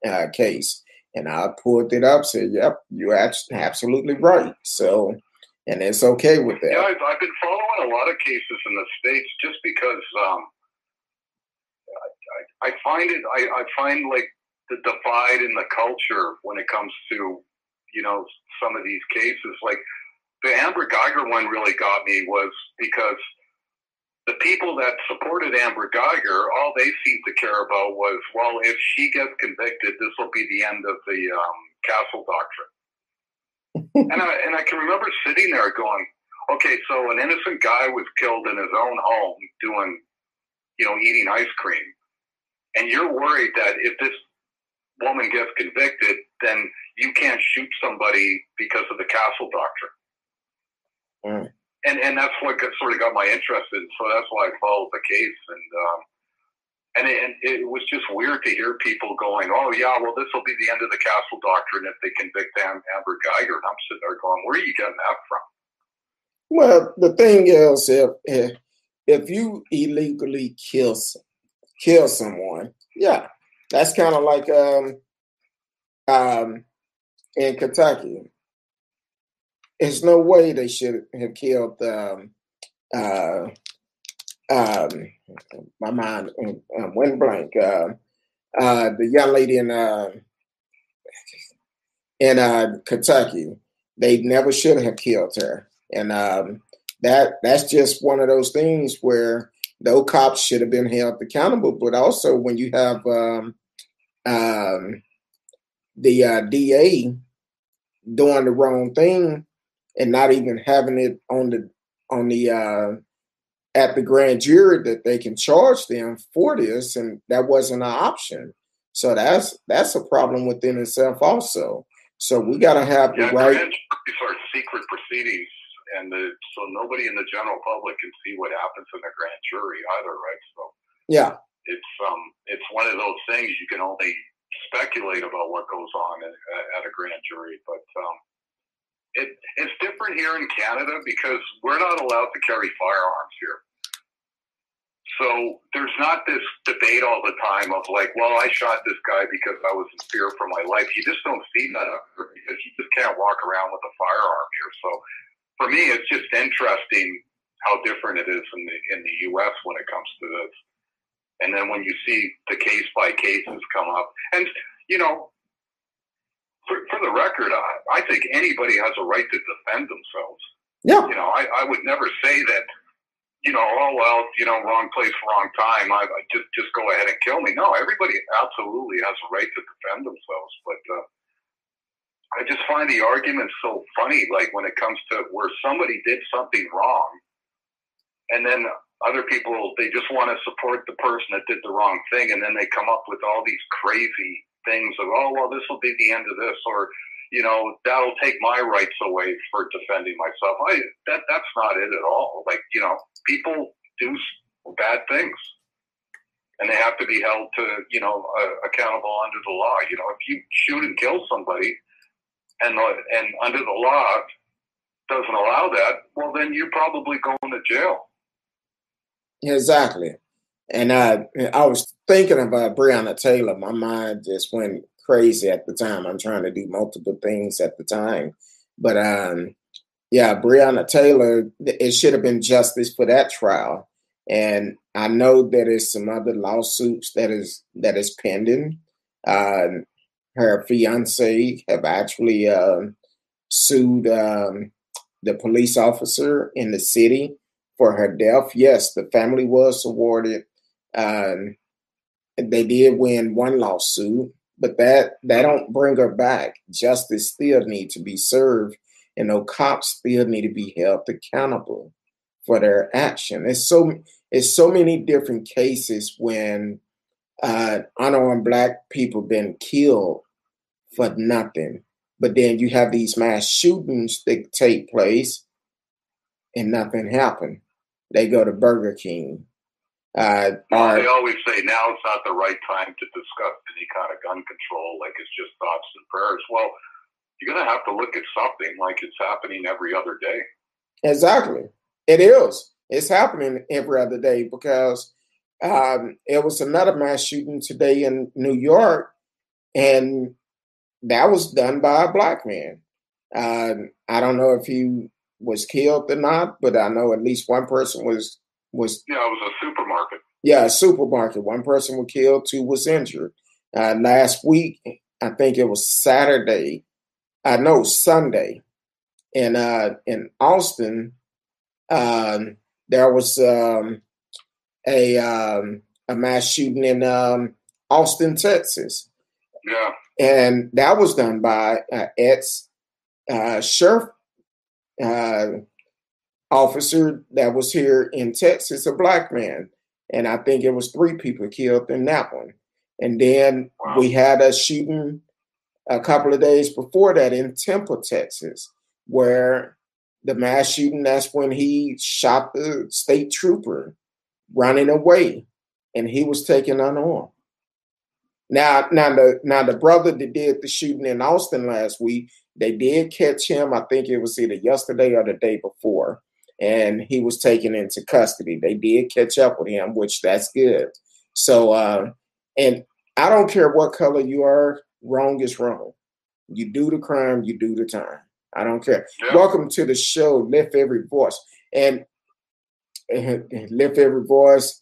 uh, case, and I pulled it up. Said, "Yep, you're absolutely right." So and it's okay with that. Yeah, I've, I've been following a lot of cases in the states just because um, I, I, find it. I, I find like the divide in the culture when it comes to you know some of these cases. Like the Amber Guyger one really got me was because the people that supported Amber Guyger, all they seemed to care about was, well, if she gets convicted, this will be the end of the um, Castle Doctrine and I and I can remember sitting there going, okay, so an innocent guy was killed in his own home doing, you know, eating ice cream, and you're worried that if this woman gets convicted, then you can't shoot somebody because of the castle doctrine. Mm. And and that's what got, sort of got my interest in. So that's why I followed the case. And um, and it, and it was just weird to hear people going, "Oh yeah, well this will be the end of the castle doctrine if they convict them." Amber Guyger." And I'm sitting there going, "Where are you getting that from?" Well, the thing is, if if, if you illegally kill kill someone, yeah, that's kind of like um um in Kentucky. There's no way they should have killed um, uh, um, my mind um, went blank. Uh, uh, the young lady in uh, in uh, Kentucky, they never should have killed her, and um, that that's just one of those things where those cops should have been held accountable. But also, when you have um, um, the uh, DA doing the wrong thing and not even having it on the on the uh, at the grand jury that they can charge them for this, and that wasn't an option. So that's that's a problem within itself also. So we got to have yeah, the right. These are secret proceedings, and the, so nobody in the general public can see what happens in the grand jury either, right? So yeah, it's um it's one of those things you can only speculate about what goes on at, at a grand jury, but um, it, it's different here in Canada because we're not allowed to carry firearms here. So there's not this debate all the time of like, well, I shot this guy because I was in fear for my life. You just don't see that here because you just can't walk around with a firearm here. So for me, it's just interesting how different it is in the in the U.S. when it comes to this. And then when you see the case by cases come up, and you know, for, for the record, I, I think anybody has a right to defend themselves. Yeah. You know, I, I would never say that, you know, oh, well, you know, wrong place, wrong time. I, I just, just go ahead and kill me. No, everybody absolutely has a right to defend themselves. But uh, I just find the argument so funny. Like when it comes to where somebody did something wrong and then other people, they just want to support the person that did the wrong thing. And then they come up with all these crazy things of, oh, well, this will be the end of this, or, you know, that'll take my rights away for defending myself. I, that, that's not it at all. Like, you know, people do bad things and they have to be held to, you know, uh, accountable under the law. You know, if you shoot and kill somebody and, and under the law doesn't allow that, well, then you're probably going to jail. Exactly. And I, I was thinking about Breonna Taylor. My mind just went crazy at the time. I'm trying to do multiple things at the time. But um, yeah, Breonna Taylor, it should have been justice for that trial. And I know that there's some other lawsuits that is that is pending. Uh, her fiance have actually uh, sued um, the police officer in the city for her death. Yes, the family was awarded um, they did win one lawsuit, but that that don't bring her back. Justice still need to be served, and no cops still need to be held accountable for their action. It's so it's so many different cases when uh, unarmed black people been killed for nothing, but then you have these mass shootings that take place, and nothing happened. They go to Burger King uh, no, they always say now it's not the right time to discuss any kind of gun control, like it's just thoughts and prayers. Well, you're going to have to look at something like it's happening every other day. Exactly. It is. It's happening every other day because um, it was another mass shooting today in New York, and that was done by a black man. Uh, I don't know if he was killed or not, but I know at least one person was was yeah, it was a supermarket. Yeah, a supermarket. One person was killed, two was injured. Uh, last week, I think it was Saturday. I uh, know Sunday, in uh, in Austin, um, there was um, a um, a mass shooting in um, Austin, Texas. Yeah, and that was done by uh, ex uh, sheriff uh, officer that was here in Texas, a black man. And I think it was three people killed in that one. And then wow. we had a shooting a couple of days before that in Temple, Texas, where the mass shooting, that's when he shot the state trooper running away and he was taken unarmed. Now, now the now the brother that did the shooting in Austin last week, they did catch him. I think it was either yesterday or the day before and he was taken into custody. They did catch up with him, which that's good. So, uh, and I don't care what color you are, wrong is wrong. You do the crime, you do the time. I don't care. Yeah. Welcome to the show, Lift Every Voice. And, and (laughs) Lift Every Voice,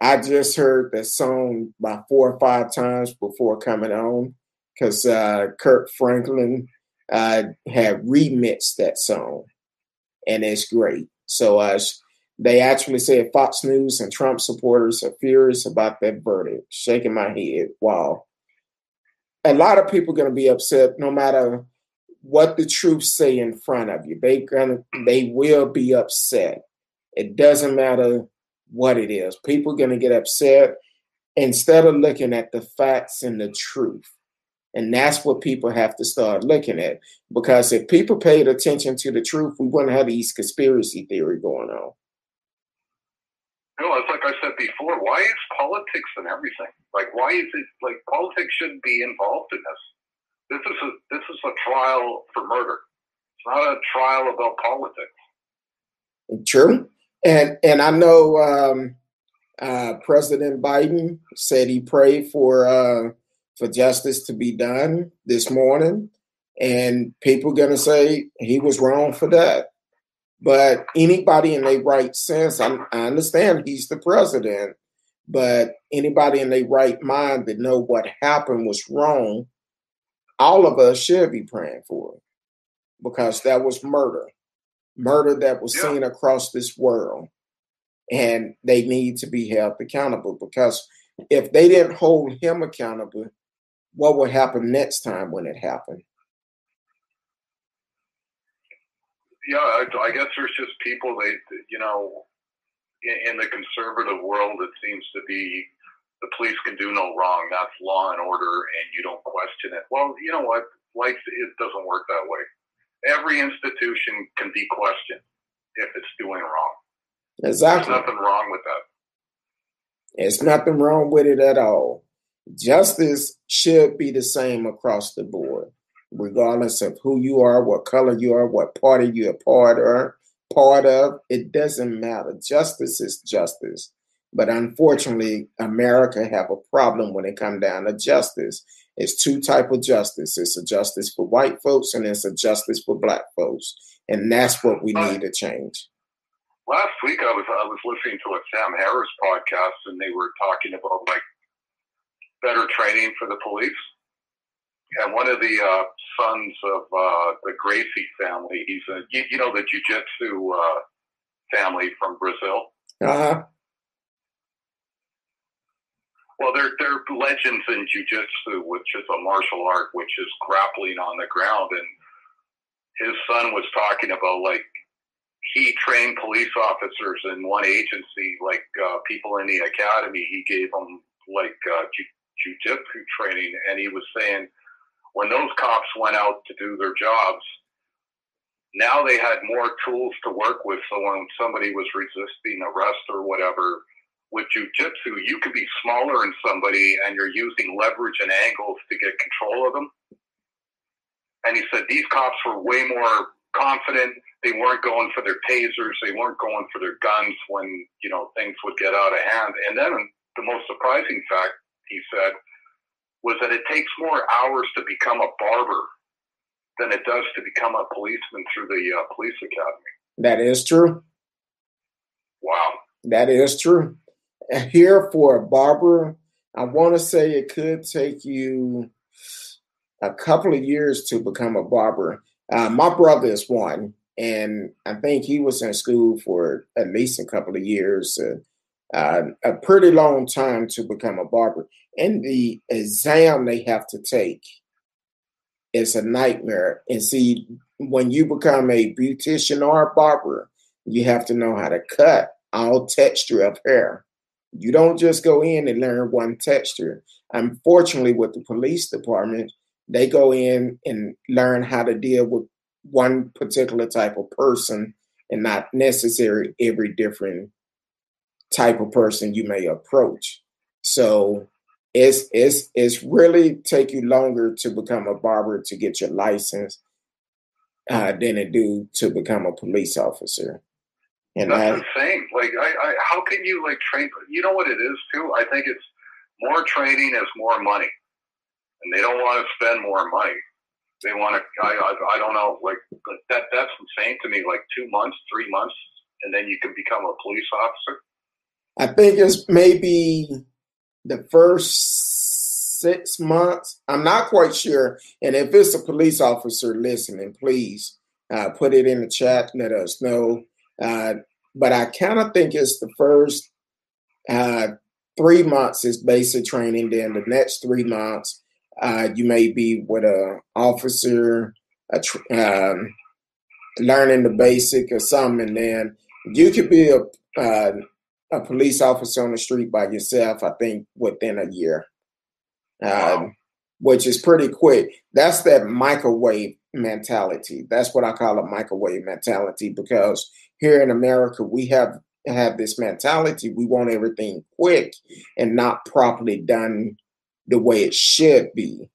I just heard that song about four or five times before coming on because uh, Kirk Franklin uh, had remixed that song and it's great. So uh, they actually said Fox News and Trump supporters are furious about that verdict. Shaking my head. Wow. a lot of people are going to be upset no matter what the truth say in front of you. They gonna they will be upset. It doesn't matter what it is. People are going to get upset instead of looking at the facts and the truth. And that's what people have to start looking at. Because if people paid attention to the truth, we wouldn't have these conspiracy theory going on. No, it's like I said before. Why is politics and everything? Like, why is it like politics shouldn't be involved in this? This is a this is a trial for murder. It's not a trial about politics. True, and and I know um, uh, President Biden said he prayed for uh, for justice to be done this morning, and people gonna say he was wrong for that. But anybody in their right sense, I, I understand he's the president, but anybody in their right mind that know what happened was wrong, all of us should be praying for it. Because that was murder, murder that was yeah. seen across this world, and they need to be held accountable. Because if they didn't hold him accountable, what would happen next time when it happened? Yeah, I, I guess there's just people they, you know, in, in the conservative world, it seems to be the police can do no wrong. That's law and order, and you don't question it. Well, you know what? Life it doesn't work that way. Every institution can be questioned if it's doing wrong. Exactly. There's nothing wrong with that. There's nothing wrong with it at all. Justice should be the same across the board, regardless of who you are, what color you are, what party you're part of. Part of it doesn't matter. Justice is justice, but unfortunately, America have a problem when it comes down to justice. It's two type of justice. It's a justice for white folks and it's a justice for black folks, and that's what we need to change. Last week, I was I was listening to a Sam Harris podcast, and they were talking about like better training for the police. And one of the uh, sons of uh, the Gracie family, he's a you, you know the jujitsu uh, family from Brazil. Uh-huh. Well, they're they're legends in jujitsu, which is a martial art, which is grappling on the ground. And his son was talking about like he trained police officers in one agency, like uh, people in the academy. He gave them like uh, jujitsu training, and he was saying when those cops went out to do their jobs, now they had more tools to work with. So when somebody was resisting arrest or whatever, with jujitsu, you could be smaller than somebody, and you're using leverage and angles to get control of them. And he said these cops were way more confident. They weren't going for their tasers. They weren't going for their guns when you know things would get out of hand. And then the most surprising fact he said, was that it takes more hours to become a barber than it does to become a policeman through the uh, police academy. That is true. Wow. That is true. Here for a barber, I want to say it could take you a couple of years to become a barber. Uh, my brother is one, and I think he was in school for at least a couple of years. Uh, uh, a pretty long time to become a barber. And the exam they have to take is a nightmare. And see, when you become a beautician or a barber, you have to know how to cut all texture of hair. You don't just go in and learn one texture. Unfortunately, with the police department, they go in and learn how to deal with one particular type of person and not necessarily every different type of person you may approach. So it's it's it's really take you longer to become a barber to get your license uh, than it do to become a police officer. And that's I, insane. Like, I, I, how can you like train? You know what it is too. I think it's more training is more money, and they don't want to spend more money. They want to. I, I, I don't know. Like that. That's insane to me. Like two months, three months, and then you can become a police officer. I think it's maybe the first six months. I'm not quite sure. And if it's a police officer listening, please uh, put it in the chat. Let us know. Uh, but I kind of think it's the first uh, three months is basic training. Then the next three months Uh, you may be with a officer, a tr- um, learning the basic or something, and then you could be a uh, a police officer on the street by yourself. I think within a year, um, which is pretty quick. That's that microwave mentality. That's what I call a microwave mentality because here in America we have have this mentality. We want everything quick and not properly done the way it should be.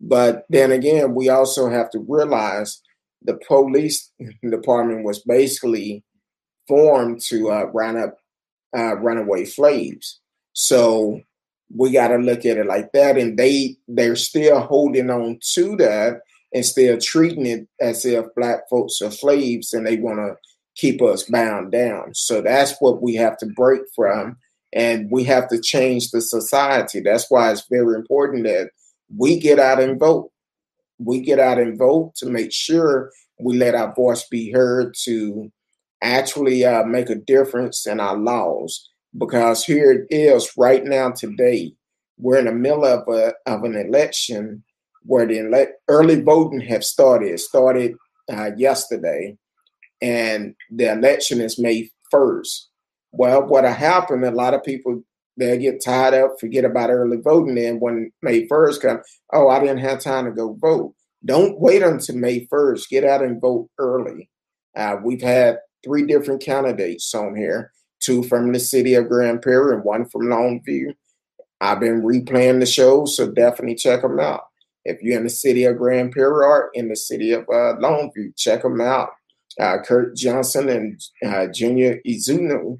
But then again, we also have to realize the police (laughs) department was basically formed to uh, round up uh, runaway slaves. So we got to look at it like that, and they they're still holding on to that and still treating it as if black folks are slaves, and they want to keep us bound down. So that's what we have to break from, and we have to change the society. That's why it's very important that we get out and vote. We get out and vote to make sure we let our voice be heard to actually uh, make a difference in our laws. Because here it is right now today, we're in the middle of a, of an election where the ele- early voting have started. It started uh, yesterday, and the election is May first. Well, what happened? A lot of people they get tied up forget about early voting. And when May first comes, oh, I didn't have time to go vote. Don't wait until May first. Get out and vote early. Uh, we've had three different candidates on here two from the city of Grand Prairie and one from Longview. I've been replaying the shows, so definitely check them out. If you're in the city of Grand Prairie or in the city of uh, Longview, check them out. Uh, Kurt Johnson and uh, Junior Ezeonu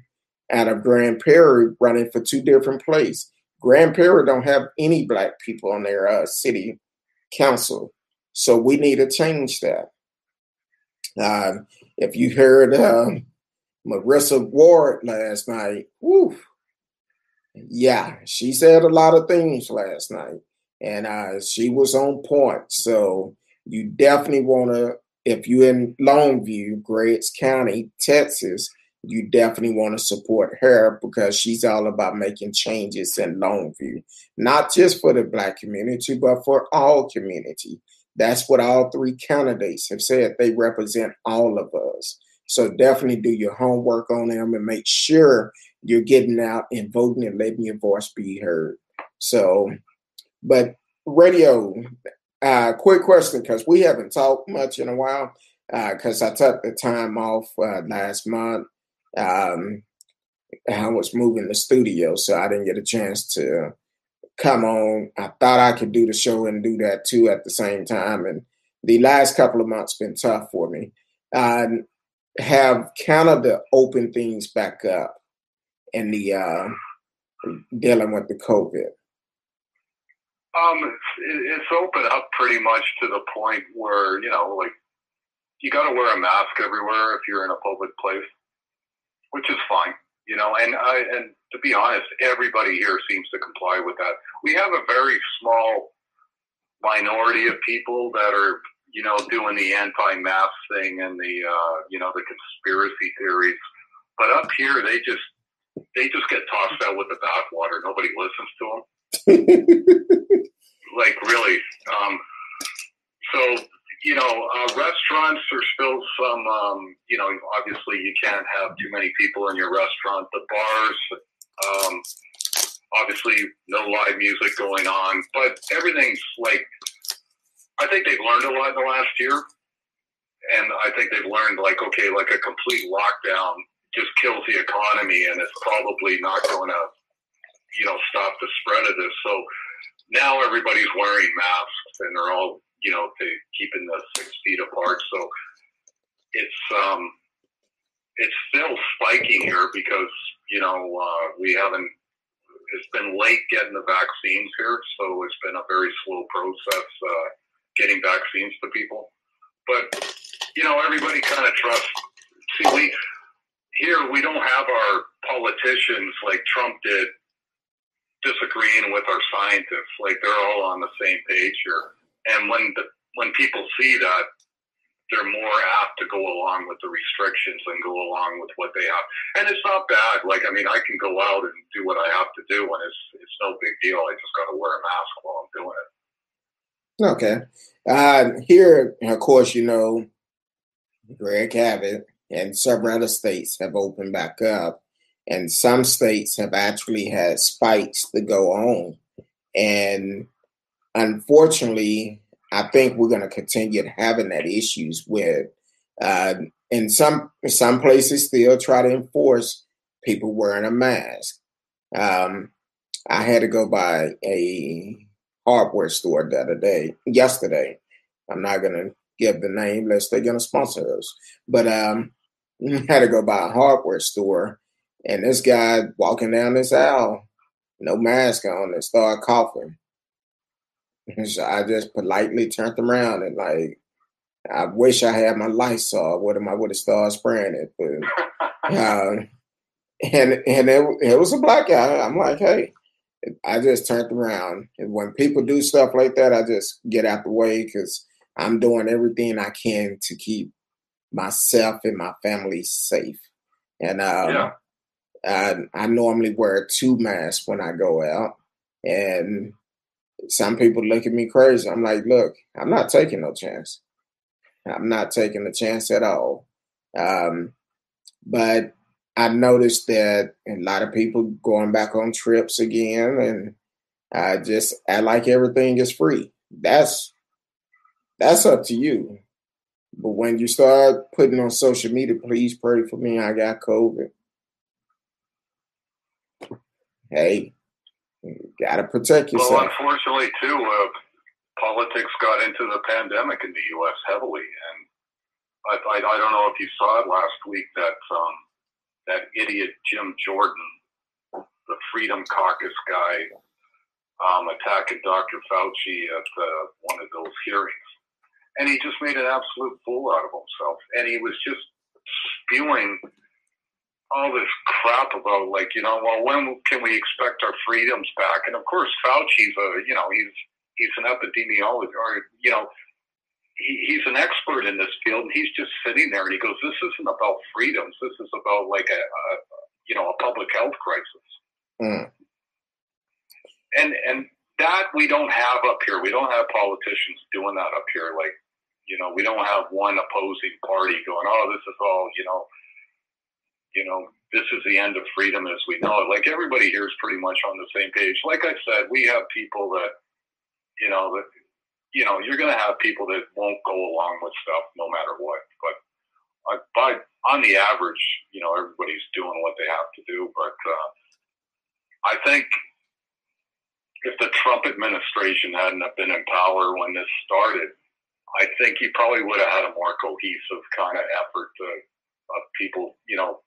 out of Grand Prairie running for two different places. Grand Prairie don't have any black people on their uh, city council, so we need to change that. If you heard um, Marissa Ward last night, whew, yeah, she said a lot of things last night, and uh, she was on point. So you definitely want to, if you're in Longview, Graves County, Texas, you definitely want to support her because she's all about making changes in Longview, not just for the Black community, but for all community. That's what all three candidates have said. They represent all of us. So definitely do your homework on them and make sure you're getting out and voting and letting your voice be heard. So, but radio, uh, quick question because we haven't talked much in a while because uh, I took the time off uh, last month. Um, I was moving the studio, so I didn't get a chance to come on. I thought I could do the show and do that too at the same time. And the last couple of months been tough for me. I have Canada open things back up in the uh, dealing with the COVID. Um, it's open up pretty much to the point where you know, like, you got to wear a mask everywhere if you're in a public place, which is fine you know, and I, and to be honest, everybody here seems to comply with that. We have a very small minority of people that are, you know, doing the anti-mask thing and the, uh, you know, the conspiracy theories. But up here, they just they just get tossed out with the bathwater. Nobody listens to them. (laughs) like really. Um, so you know, uh, restaurants are still some, um, you know, obviously you can't have too many people in your restaurant. The bars, um, obviously no live music going on, but everything's like, I think they've learned a lot in the last year. And I think they've learned like, okay, like a complete lockdown just kills the economy and it's probably not going to, you know, stop the spread of this. So now everybody's wearing masks and they're all you know, to keeping the six feet apart. So it's um, it's still spiking here because you know uh, we haven't. It's been late getting the vaccines here, so it's been a very slow process uh, getting vaccines to people. But you know, everybody kind of trusts. See, we here we don't have our politicians like Trump did disagreeing with our scientists. Like they're all on the same page here. And when the when people see that, they're more apt to go along with the restrictions and go along with what they have. And it's not bad. Like I mean, I can go out and do what I have to do, and it's it's no big deal. I just got to wear a mask while I'm doing it. Okay. Uh, here, of course, you know, Greg Abbott and several other states have opened back up, and some states have actually had spikes to go on. And unfortunately, I think we're going to continue having that issues with. Uh, in some some places, still try to enforce people wearing a mask. Um, I had to go by a hardware store the other day, yesterday. I'm not gonna give the name lest they're gonna sponsor us. But um (laughs) had to go by a hardware store and this guy walking down this aisle, no mask on, and started coughing. So I just politely turned them around and like I wish I had my Lysol. What am I would have started spraying it? But uh, and and it, it was a black guy. I'm like, hey, I just turned around. And when people do stuff like that, I just get out the way because I'm doing everything I can to keep myself and my family safe. And um, yeah. I, I normally wear two masks when I go out. And some people look at me crazy. I'm like, look, I'm not taking no chance. I'm not taking a chance at all. Um, but I noticed that a lot of people going back on trips again, and I just I like everything is free. That's that's up to you. But when you start putting on social media, please pray for me. I got COVID. Hey, you gotta protect yourself. Well, unfortunately, too, uh, politics got into the pandemic in the U.S. heavily, and I, I, I don't know if you saw it last week that um, that idiot Jim Jordan, the Freedom Caucus guy, um, attacking Dr. Fauci at uh, one of those hearings. And he just made an absolute fool out of himself. And he was just spewing all this crap about, like, you know, well, when can we expect our freedoms back? And of course, Fauci's a, you know, he's he's an epidemiologist, or you know, he, he's an expert in this field, and he's just sitting there, and he goes, "This isn't about freedoms. This is about like a, a you know a public health crisis." Mm. And and that we don't have up here. We don't have politicians doing that up here. Like you know, we don't have one opposing party going, "Oh, this is all you know." You know, this is the end of freedom as we know it. Like everybody here is pretty much on the same page. Like I said, we have people that, you know, that you know, you're going to have people that won't go along with stuff no matter what. But uh, by on the average, you know, everybody's doing what they have to do. But uh, I think if the Trump administration hadn't been in power when this started, I think he probably would have had a more cohesive kind of effort to, of people, you know,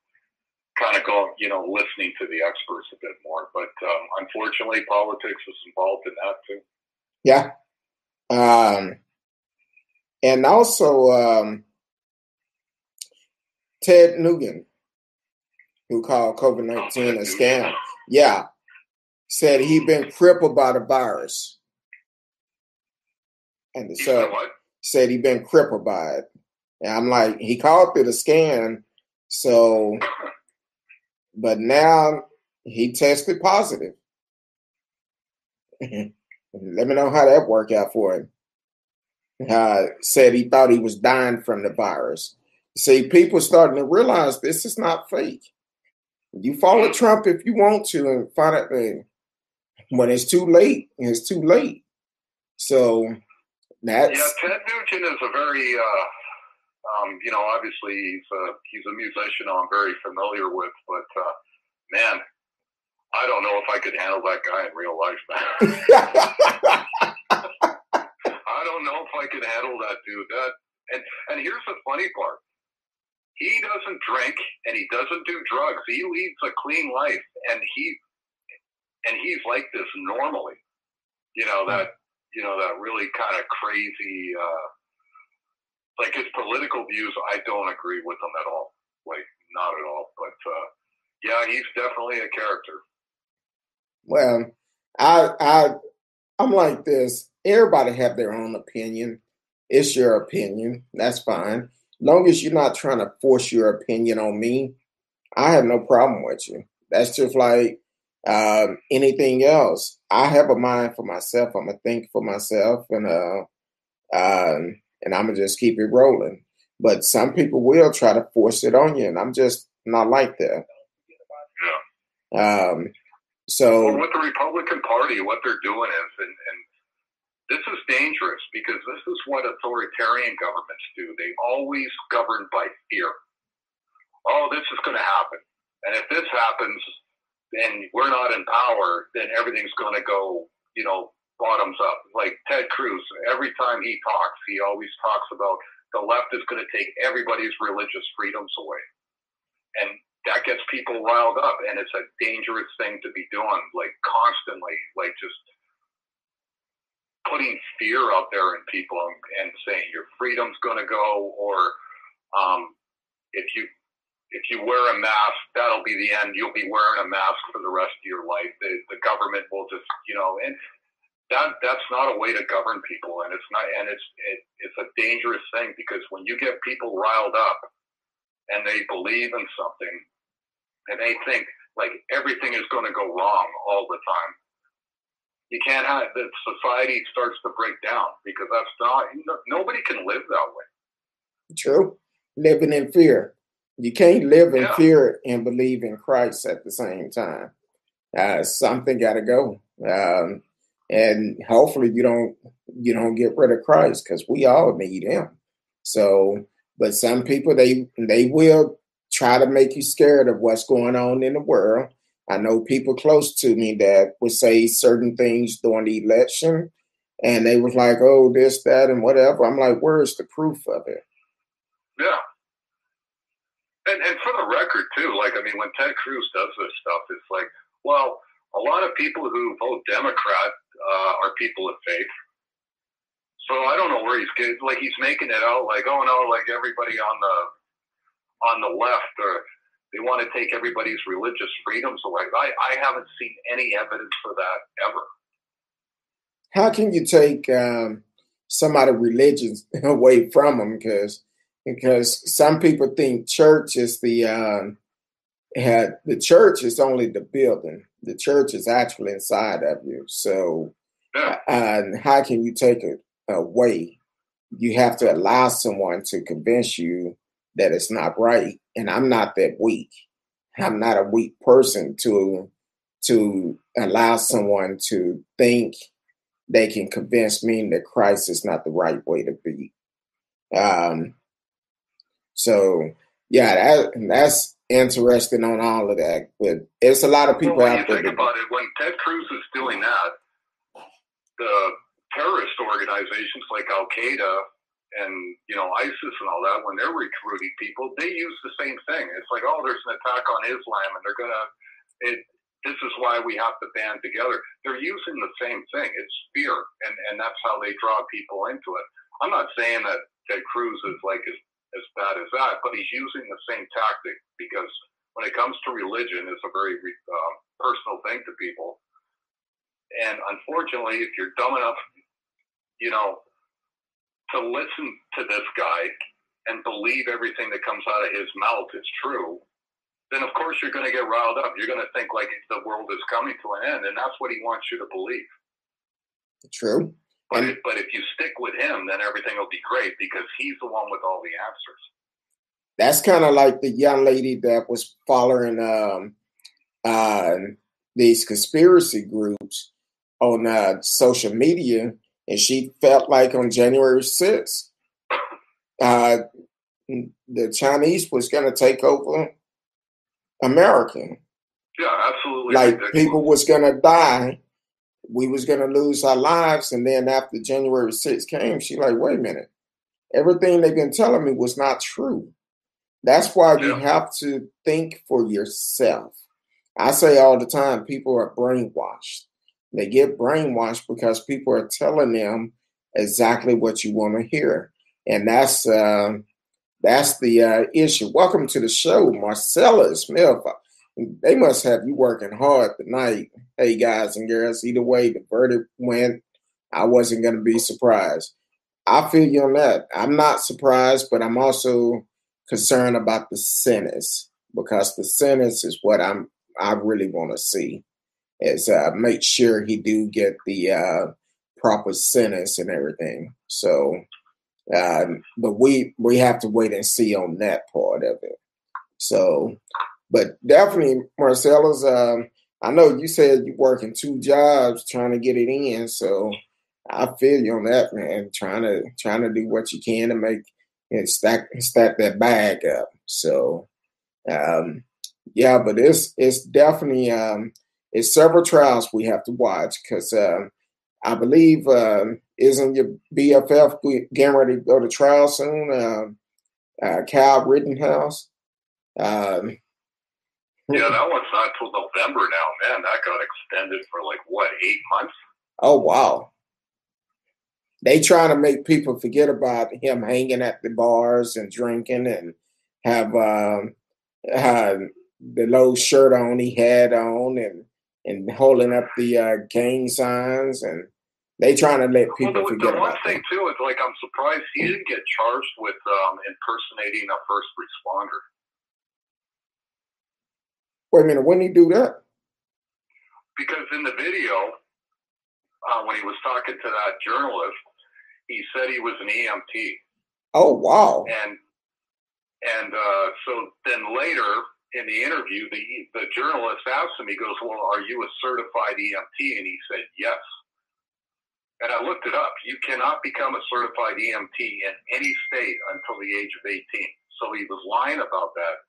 kind of go, you know, listening to the experts a bit more. But um, unfortunately, politics is involved in that too. Yeah, um, and also um, Ted Nugent, who called COVID 19 a scam. Yeah. Said he'd been crippled by the virus. And so said he'd been crippled by it. And I'm like, he called it a scam. So, (laughs) but now he tested positive. (laughs) Let me know how that worked out for him. Uh, said he thought he was dying from the virus. See, people starting to realize this is not fake. You follow Trump if you want to and find out when it's too late, it's too late. So that's yeah. Ted Nugent is a very, uh, um, you know, obviously he's a he's a musician I'm very familiar with, but uh, man, I don't know if I could handle that guy in real life, man. (laughs) I don't know if I could handle that dude. That and and here's the funny part. He doesn't drink and he doesn't do drugs. He leads a clean life and he and he's like this normally. You know, that you know, that really kind of crazy uh like his political views I don't agree with them at all. Like not at all. But uh yeah, he's definitely a character. Well, I I I'm like this. Everybody have their own opinion. It's your opinion. That's fine. Long as you're not trying to force your opinion on me, I have no problem with you. That's just like Um, anything else, I have a mind for myself. I'm gonna think for myself, and uh, um, and I'm gonna just keep it rolling. But some people will try to force it on you, and I'm just not like that. Yeah. Um, so Well, what the Republican Party, what they're doing is, and, and this is dangerous because this is what authoritarian governments do. They always govern by fear. Oh, this is going to happen. And if this happens and we're not in power, then everything's going to go, you know, bottoms up. Like Ted Cruz, every time he talks, he always talks about the left is going to take everybody's religious freedoms away. And that gets people riled up. And it's a dangerous thing to be doing, like constantly, like just putting fear out there in people and, and saying your freedom's going to go, or um, if you if you wear a mask, that'll be the end. You'll be wearing a mask for the rest of your life. The, the government will just, you know, and that that's not a way to govern people, and it's not, and it's it, it's a dangerous thing because when you get people riled up and they believe in something and they think like everything is going to go wrong all the time, you can't have that society starts to break down because that's not nobody can live that way. True. Living in fear. You can't live in Yeah. fear and believe in Christ at the same time. Uh, something got to go, um, and hopefully you don't you don't get rid of Christ because we all need Him. So, but some people they they will try to make you scared of what's going on in the world. I know people close to me that would say certain things during the election, and they was like, "Oh, this, that, and whatever." I'm like, "Where's the proof of it?" Yeah. And, and for the record, too, like, I mean, when Ted Cruz does this stuff, it's like, well, a lot of people who vote Democrat uh, are people of faith. So I don't know where he's getting, like, he's making it out like, oh, no, like everybody on the on the left or they want to take everybody's religious freedoms away. I, I haven't seen any evidence for that ever. how can you take um, somebody religion (laughs) away from them? Because because some people think church is the um, had the church is only the building. The church is actually inside of you. So, Yeah. uh, how can you take it away? You have to allow someone to convince you that it's not right. And I'm not that weak. I'm not a weak person to to allow someone to think they can convince me that Christ is not the right way to be. Um, so yeah, that that's interesting on all of that. But it's a lot of people well, when out you there. think about it, when Ted Cruz is doing that, the terrorist organizations like Al Qaeda and you know ISIS and all that, when they're recruiting people, they use the same thing. It's like, oh, there's an attack on Islam, and they're gonna. It, this is why we have to band together. They're using the same thing. It's fear, and and that's how they draw people into it. I'm not saying that Ted Cruz is like as, as bad as that, but he's using the same tactic because when it comes to religion, it's a very uh, personal thing to people. And unfortunately, if you're dumb enough, you know, to listen to this guy and believe everything that comes out of his mouth is true, then of course you're going to get riled up. You're going to think like the world is coming to an end, and that's what he wants you to believe. True. But if, but if you stick with him, then everything will be great because he's the one with all the answers. That's kind of like the young lady that was following um, uh, these conspiracy groups on uh, social media, and she felt like on January 6th, uh, the Chinese was going to take over America. Yeah, absolutely. Like ridiculous. people was going to die, we was going to lose our lives, and then after January 6th came, she like, wait a minute, everything they've been telling me was not true. That's why you have to think for yourself. I say all the time, people are brainwashed. They get brainwashed because people are telling them exactly what you want to hear, and that's uh, that's the uh, issue. Welcome to the show, Marcella Smith. They must have you working hard tonight. Hey guys and girls, either way the verdict went, I wasn't going to be surprised. I feel you on that. I'm not surprised, but I'm also concerned about the sentence because the sentence is what I'm I really want to see. is uh, make sure he do get the uh, proper sentence and everything. So, uh, but we we have to wait and see on that part of it. So, but definitely, Marcellus. Um, I know you said you're working two jobs trying to get it in, so I feel you on that, man. Trying to trying to do what you can to make and stack stack that bag up. So, um, yeah, but it's it's definitely um, it's several trials we have to watch because uh, I believe uh, isn't your BFF getting ready to go to trial soon? Uh, uh, Kyle Rittenhouse. Um, yeah, that one's not till November now, man. That got extended for like what eight months. Oh wow! They trying to make people forget about him hanging at the bars and drinking and have um, uh, the low shirt on he had on and and holding up the uh, gang signs and they trying to let people well, the, forget the one thing too is like I'm surprised he didn't get charged with um, impersonating a first responder. Wait a minute, when did he do that? Because in the video, uh, when he was talking to that journalist, he said he was an EMT. Oh wow! And and uh, so then later in the interview, the the journalist asked him. He goes, "Well, are you a certified EMT?" And he said, "Yes." And I looked it up. You cannot become a certified EMT in any state until the age of 18. So he was lying about that.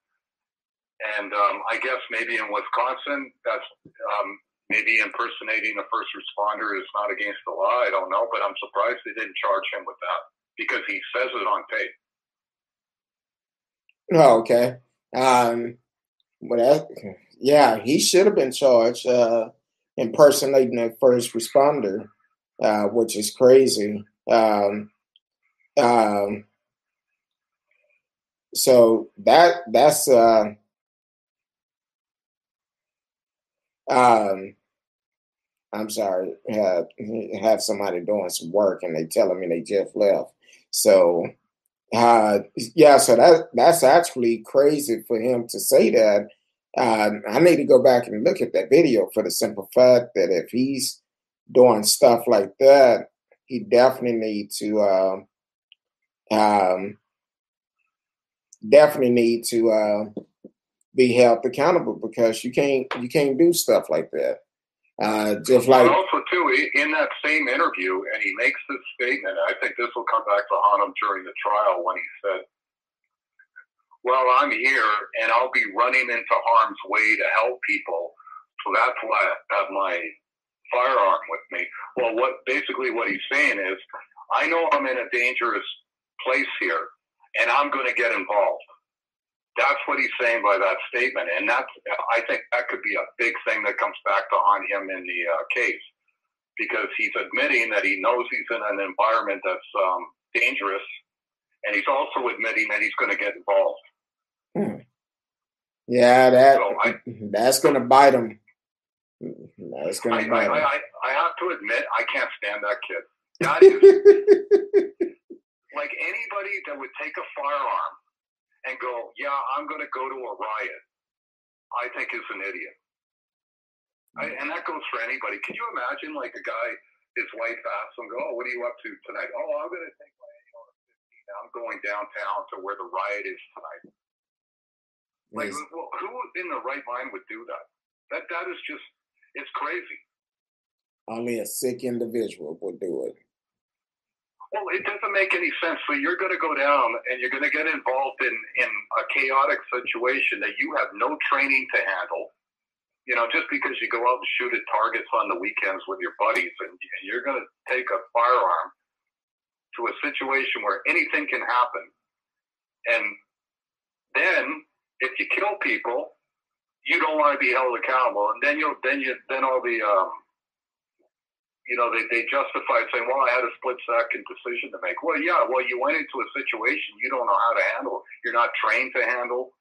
And um, I guess maybe in Wisconsin, that's um, maybe impersonating a first responder is not against the law. I don't know, but I'm surprised they didn't charge him with that because he says it on tape. Oh, okay. Um, but yeah, he should have been charged uh, impersonating a first responder, uh, which is crazy. Um, um, so that that's uh, um, I'm sorry, have have somebody doing some work and they telling me they just left. So uh, yeah, so that that's actually crazy for him to say that. Uh, I need to go back and look at that video for the simple fact that if he's doing stuff like that, he definitely need to uh, um, definitely need to uh, be held accountable because you can't you can't do stuff like that. Uh, just like but also too in that same interview, and he makes this statement. I think this will come back to haunt him during the trial when he said, "Well, I'm here, and I'll be running into harm's way to help people, so that's why I have my firearm with me." Well, what basically what he's saying is, I know I'm in a dangerous place here, and I'm going to get involved. That's what he's saying by that statement, and that's I think that could be a big thing that comes back to haunt him in the uh, case because he's admitting that he knows he's in an environment that's um, dangerous, and he's also admitting that he's going to get involved. Hmm. Yeah, that so I, (laughs) that's going to bite him. That's going to bite I, him. I, I, have to admit, I can't stand that kid. (laughs) That is like anybody that would take a firearm and go, yeah, I'm going to go to a riot, I think is an idiot. I, mm. and that goes for anybody. Can you imagine like a guy, his wife asks him, go, oh, what are you up to tonight? Oh, I'm going to take my AR-15. I'm going downtown to where the riot is tonight. Like, yes. well, who in the right mind would do that? That that is just, it's crazy. Only a sick individual would do it. Well, it doesn't make any sense. So you're going to go down and you're going to get involved in, in a chaotic situation that you have no training to handle. You know, just because you go out and shoot at targets on the weekends with your buddies and, and you're going to take a firearm to a situation where anything can happen. And then if you kill people, you don't want to be held accountable. And then you'll, then you, then all the, um, you know, they, they justify it saying, well, I had a split second decision to make. Well, yeah, well, you went into a situation you don't know how to handle. You're not trained to handle.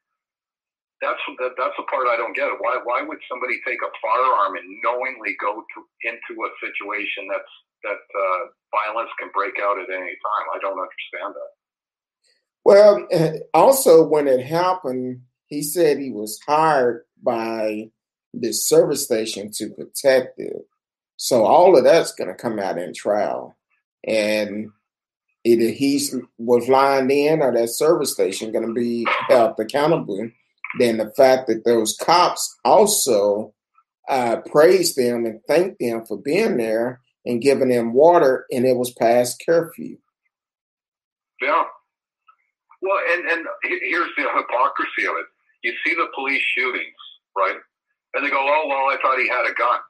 That's that, that's the part I don't get. Why why would somebody take a firearm and knowingly go to into a situation that's that uh, violence can break out at any time? I don't understand that. Well, also when it happened, he said he was hired by this service station to protect it. So all of that's going to come out in trial, and either he was lying in or that service station going to be held accountable. Then the fact that those cops also uh, praised them and thanked them for being there and giving them water, and it was past curfew. Yeah. Well, and and here's the hypocrisy of it. You see the police shootings, right? And they go, "Oh well, I thought he had a gun,"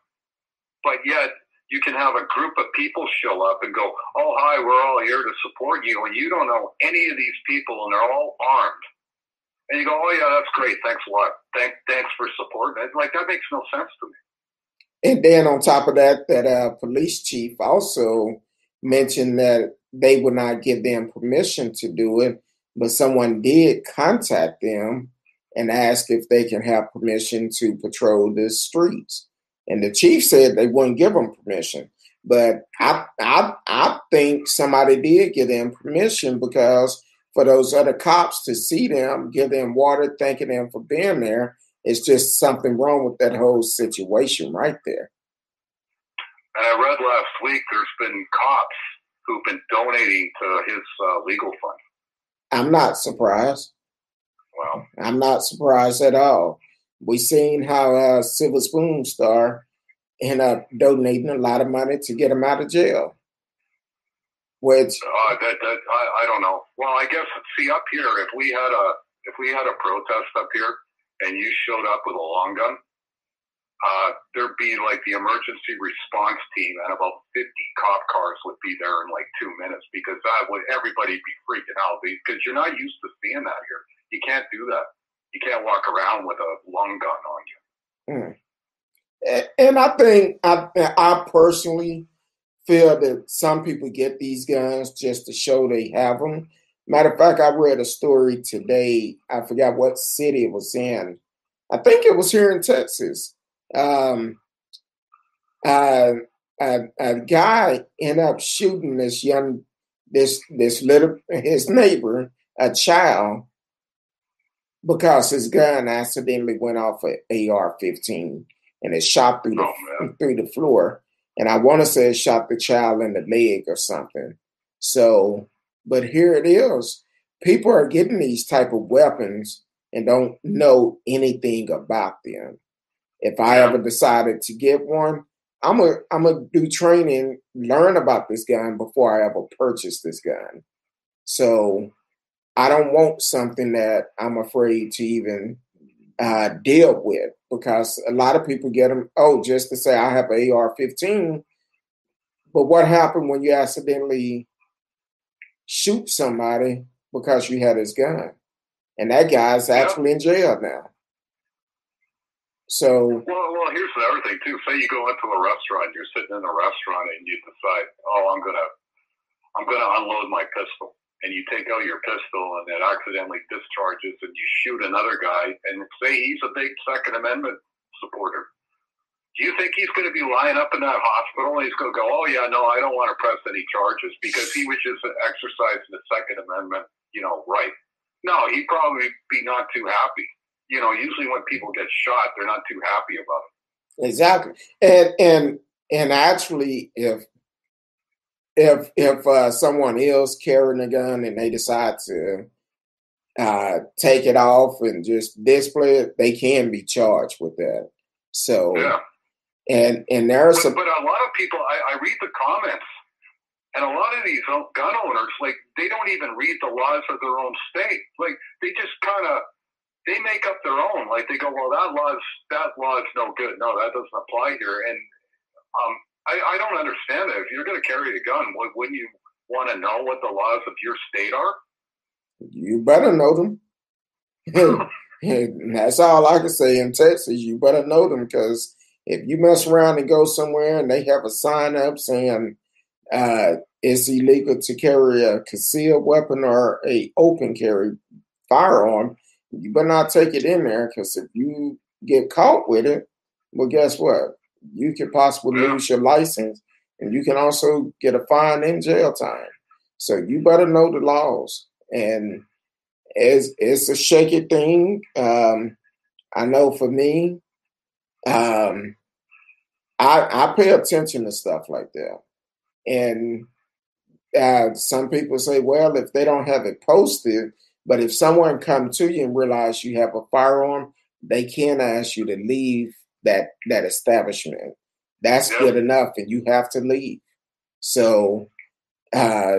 but yet you can have a group of people show up and go, "Oh hi, we're all here to support you," and you don't know any of these people, and they're all armed. And you go, "Oh yeah, that's great. Thanks a lot. Thank, thanks for support." And like that makes no sense to me. And then on top of that, that uh, police chief also mentioned that they would not give them permission to do it, but someone did contact them and ask if they can have permission to patrol the streets. And the chief said they wouldn't give them permission. But I, I, I think somebody did give them permission because for those other cops to see them, give them water, thanking them for being there, it's just something wrong with that whole situation right there. And I read last week there's been cops who've been donating to his uh, legal fund. I'm not surprised. Well, I'm not surprised at all. We seen how uh, Silver Spoon Star ended up donating a lot of money to get him out of jail. Which uh, that, that I, I don't know. Well, I guess see up here, if we had a if we had a protest up here and you showed up with a long gun, uh, there'd be like the emergency response team and about 50 cop cars would be there in like two minutes because that would everybody be freaking out because you're not used to seeing that here. You can't do that. You can't walk around with a long gun on you. Hmm. And I think I, I personally feel that some people get these guns just to show they have them. Matter of fact, I read a story today. I forgot what city it was in. I think it was here in Texas um, uh, a, a guy ended up shooting this young, this this little (laughs) his neighbor, a child, because his gun accidentally went off an AR-15 and it shot through the oh, (laughs) through the floor. And I want to say it shot the child in the leg or something. So, but here it is. People are getting these type of weapons and don't know anything about them. If I ever decided to get one, I'm a I'm gonna do training, learn about this gun before I ever purchase this gun. So I don't want something that I'm afraid to even uh, deal with because a lot of people get them. Oh, just to say I have an AR-15, but what happened when you accidentally shoot somebody because you had his gun, and that guy's actually in jail now. So well, well, here's the other thing too. Say you go into a restaurant, you're sitting in a restaurant, and you decide, oh, I'm gonna, I'm gonna unload my pistol, and you take out your pistol, and it accidentally discharges, and you shoot another guy, and say he's a big Second Amendment supporter. Do you think he's going to be lying up in that hospital and he's going to go, oh yeah, no, I don't want to press any charges because he was just exercising the Second Amendment, you know, right? No, he'd probably be not too happy you know, usually when people get shot, they're not too happy about it. Exactly, and and and actually, if if if uh, someone else carrying a gun and they decide to uh, take it off and just display it, they can be charged with that. So, yeah. and and there are but, some, but a lot of people. I, I read the comments, and a lot of these gun owners, like they don't even read the laws of their own state. Like they just kind of they make up their own. Like they go, well, that law's that law's no good. No, that doesn't apply here. And um, I, I don't understand it. If you're going to carry a gun, wouldn't you want to know what the laws of your state are? You better know them. (laughs) (laughs) that's all I can say in Texas. You better know them because if you mess around and go somewhere and they have a sign up saying uh, it's illegal to carry a concealed weapon or a open carry firearm, you better not take it in there because if you get caught with it, well, guess what? You could possibly lose your license and you can also get a fine in jail time. So you better know the laws. And it's, it's a shaky thing. Um, I know for me, Um, I I pay attention to stuff like that, and uh, some people say, well, if they don't have it posted, but if someone come to you and realize you have a firearm, they can ask you to leave that that establishment. That's Yep. good enough, and you have to leave. So, uh,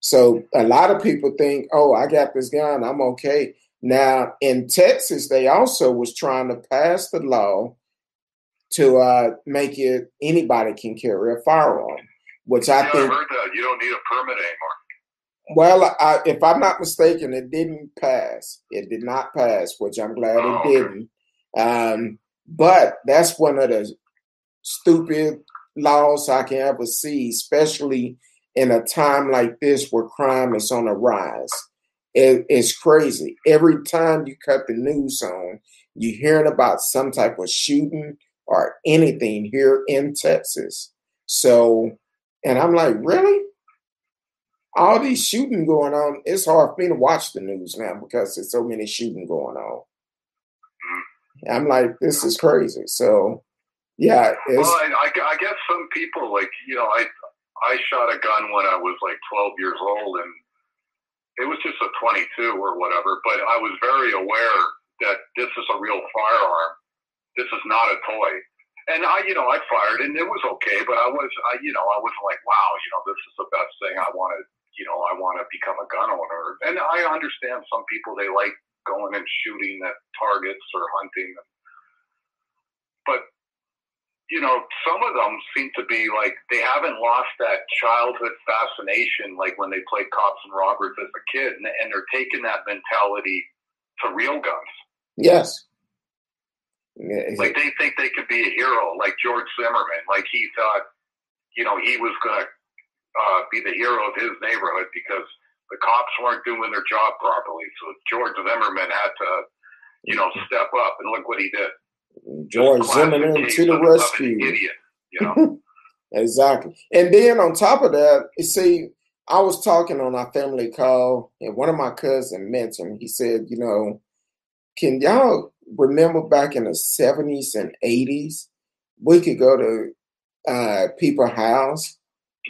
so a lot of people think, oh, I got this gun, I'm okay. Now in Texas, they also was trying to pass the law to uh, make it anybody can carry a firearm, which I yeah, I think heard that. You don't need a permit anymore. well, I, if I'm not mistaken, it didn't pass. It did not pass, which I'm glad Oh, it okay. didn't. Um, but that's one of the stupid laws I can ever see, especially in a time like this where crime is on a rise. It, it's crazy. Every time you cut the news on, you're hearing about some type of shooting or anything here in Texas. So, and I'm like, really? all these shooting going on, it's hard for me to watch the news now because there's so many shooting going on. I'm like, this is crazy. So, yeah, Well, I, I, guess some people like you know I I shot a gun when I was like 12 years old and it was just a 22 or whatever. But I was very aware that this is a real firearm. This is not a toy. And I, you know, I fired and it was okay. But I was, I, you know, I wasn't like, wow, you know, this is the best thing. I want to, you know, I want to become a gun owner. And I understand some people they like going and shooting at targets or hunting. But you know, some of them seem to be like they haven't lost that childhood fascination, like when they played cops and robbers as a kid, and, and they're taking that mentality to real guns. yes. Yeah, Like they think they could be a hero, like George Zimmerman. Like he thought, you know, he was going to uh, be the hero of his neighborhood because the cops weren't doing their job properly. So George Zimmerman had to, you know, step up, and look what he did. George Zimmerman to the of- of an rescue. idiot, you know. (laughs) Exactly. And then on top of that, you see, I was talking on our family call, and one of my cousins mentioned, he said, you know, can y'all remember back in the 70s and 80s, we could go to uh, people's house,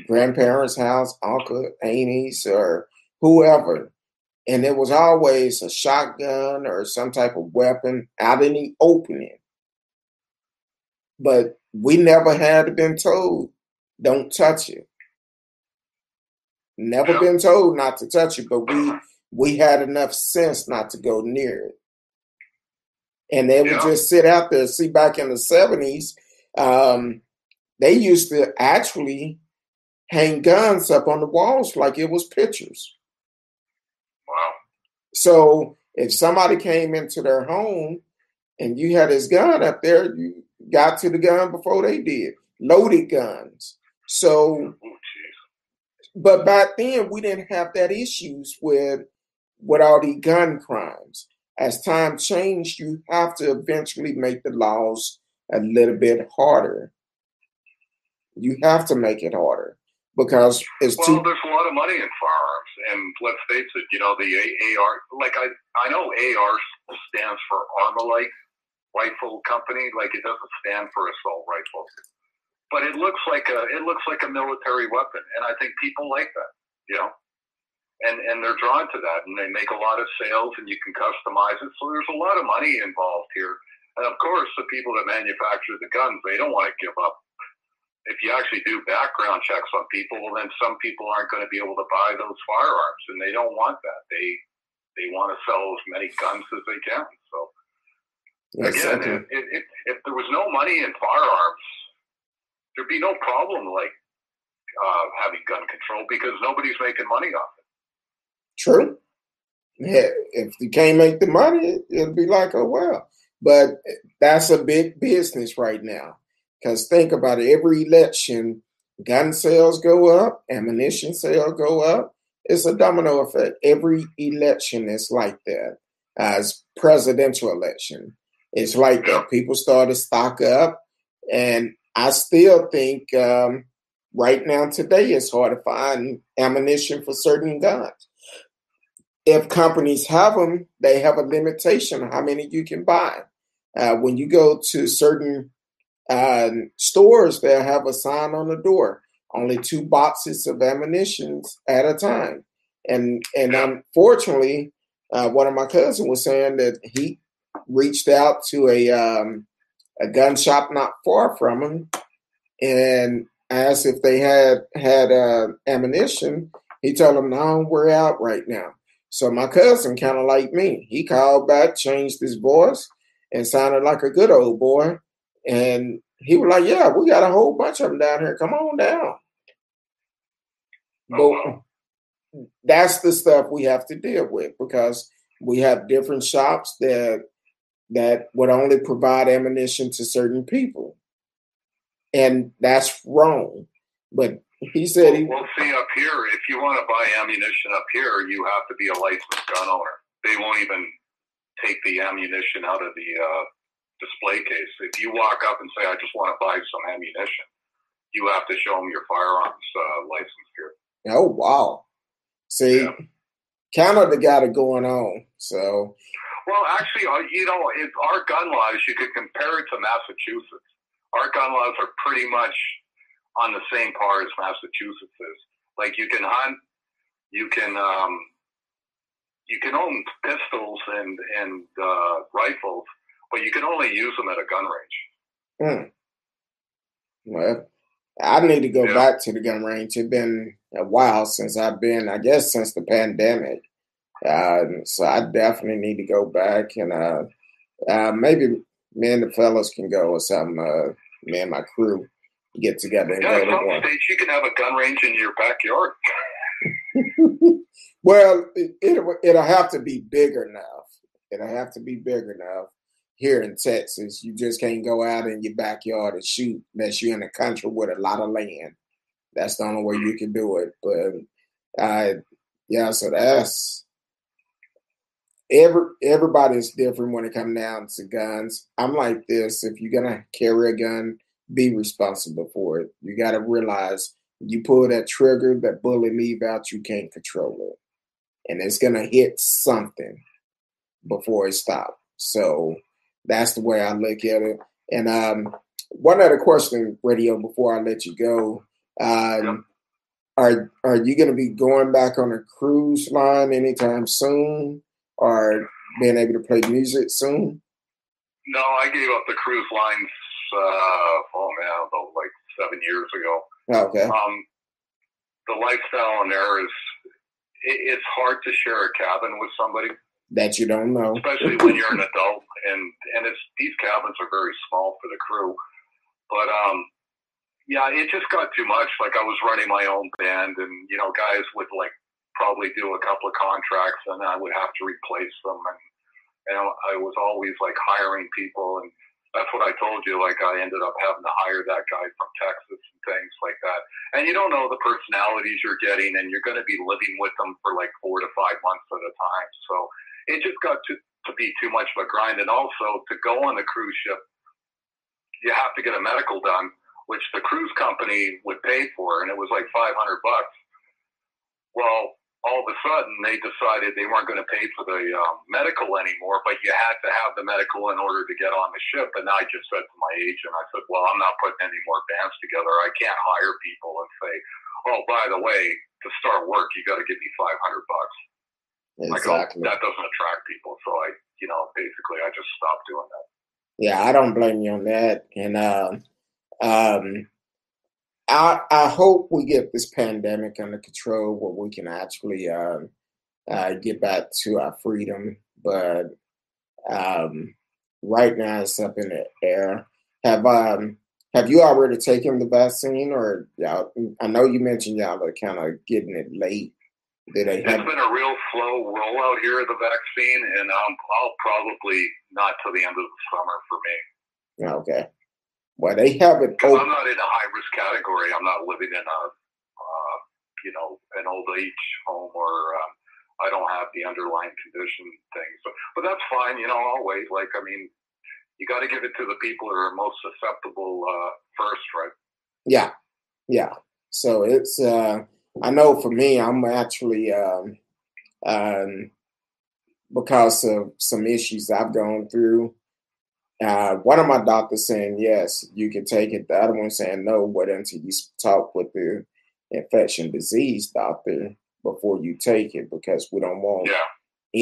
grandparents' house, uncle, aunties, or whoever, and it was always a shotgun or some type of weapon out in the opening. But we never had been told, don't touch it. Never Yeah. been told not to touch it, but we we had enough sense not to go near it. And they would Yeah. just sit out there. See, back in the seventies, um, they used to actually hang guns up on the walls like it was pictures. So if somebody came into their home and you had his gun up there, you got to the gun before they did. Loaded guns. So, but back then we didn't have that issues with with all the gun crimes. As time changed, you have to eventually make the laws a little bit harder. You have to make it harder because it's Well, too there's a lot of money in firearms, and let's face it, you know the AR. Like I, I know AR stands for Armalite Rifle Company. Like it doesn't stand for assault rifle, but it looks like a it looks like a military weapon, and I think people like that. You know, and and they're drawn to that, and they make a lot of sales, and you can customize it. So there's a lot of money involved here, and of course, the people that manufacture the guns, they don't want to give up if you actually do background checks on people, well, then some people aren't going to be able to buy those firearms, and they don't want that. They they want to sell as many guns as they can. So again, Exactly. if, there was no money in firearms, there'd be no problem like uh, having gun control because nobody's making money off it. True. Yeah, if you can't make the money, it- it'll be like, oh well. But that's a big business right now. Because think about it, every election, gun sales go up, ammunition sales go up. It's a domino effect. Every election is like that. As presidential election, it's like that. People start to stock up, and I still think um, right now today it's hard to find ammunition for certain guns if companies have them, they have a limitation on how many you can buy. uh, when you go to certain uh, stores, they'll have a sign on the door: only two boxes of ammunition at a time. And and unfortunately, uh, one of my cousins was saying that he reached out to a um, a gun shop not far from him and asked if they had had uh, ammunition. He told him "No, we're out right now." So my cousin, kind of like me, he called back, changed his voice, and sounded like a good old boy. And he was like, "Yeah, we got a whole bunch of them down here. Come on down." Oh, but that's the stuff we have to deal with because we have different shops that that would only provide ammunition to certain people, and that's wrong. But he said he. Well, see up here, if you want to buy ammunition up here, you have to be a licensed gun owner. They won't even take the ammunition out of the uh, display case. If you walk up and say, "I just want to buy some ammunition," you have to show them your firearms uh, license here. Oh wow! See, yeah. Canada got it going on. So well, actually, uh, you know, if our gun laws, you could compare it to Massachusetts. Our gun laws are pretty much on the same par as Massachusetts is. Like you can hunt, you can um, you can own pistols and and uh, rifles, but you can only use them at a gun range. Hmm. Well, I need to go yeah. back to the gun range. It's been a while since I've been. I guess since the pandemic. Uh, so I definitely need to go back and uh, uh, maybe me and the fellas can go or something. Uh, me and my crew get together and yeah, go. some states you can have a gun range in your backyard. (laughs) (laughs) well, it, it'll, it'll have to be big enough. It'll have to be big enough. Here in Texas, you just can't go out in your backyard and shoot unless you're in a country with a lot of land. That's the only way you can do it. But uh, yeah, so that's every everybody's different when it comes down to guns. I'm like this: if you're gonna carry a gun, be responsible for it. You got to realize you pull that trigger, that bullet leave out, you can't control it, and it's gonna hit something before it stops. So that's the way I look at it. And um, one other question, radio, before I let you go. Um, Are are you going to be going back on a cruise line anytime soon? or being able to play music soon? No, I gave up the cruise lines. Uh, oh man, about like seven years ago. Okay. Um, the lifestyle in there is it, it's hard to share a cabin with somebody that you don't know, especially when you're an adult. And and it's these cabins are very small for the crew, but um, yeah, it just got too much. Like I was running my own band, and you know, guys would like probably do a couple of contracts and I would have to replace them. And, and I was always like hiring people. And that's what I told you. Like I ended up having to hire that guy from Texas and things like that. And you don't know the personalities you're getting and you're going to be living with them for like four to five months at a time. So it just got to, to be too much of a grind. And also to go on the cruise ship, you have to get a medical done, which the cruise company would pay for. And it was like 500 bucks. Well, all of a sudden they decided they weren't going to pay for the um, medical anymore, but you had to have the medical in order to get on the ship. And I just said to my agent, I said, well, I'm not putting any more bands together. I can't hire people and say, oh, by the way, to start work, you got to give me 500 bucks. Exactly. Go, that doesn't attract people. So I, you know, basically I just stopped doing that. Yeah, I don't blame you on that. And, uh, um, I, I hope we get this pandemic under control where we can actually uh, uh, get back to our freedom. But um, right now it's up in the air. Have um, have you already taken the vaccine, or y'all? I know you mentioned y'all are kind of getting it late. Did they have- it's been a real slow rollout here of the vaccine, and um, I'll probably not till the end of the summer for me. Okay. Well, they have it. I'm not in a high risk category. I'm not living in a, uh, you know, an old age home or um, I don't have the underlying condition things. So, but that's fine. You know, I'll wait. Like, I mean, you got to give it to the people who are most susceptible uh, first, right? Yeah, yeah. So it's. uh I know for me, I'm actually. Um, um, because of some issues I've gone through, uh, one of my doctors saying yes, you can take it. The other one saying no, wait until you talk with the infection disease doctor before you take it because we don't want Yeah.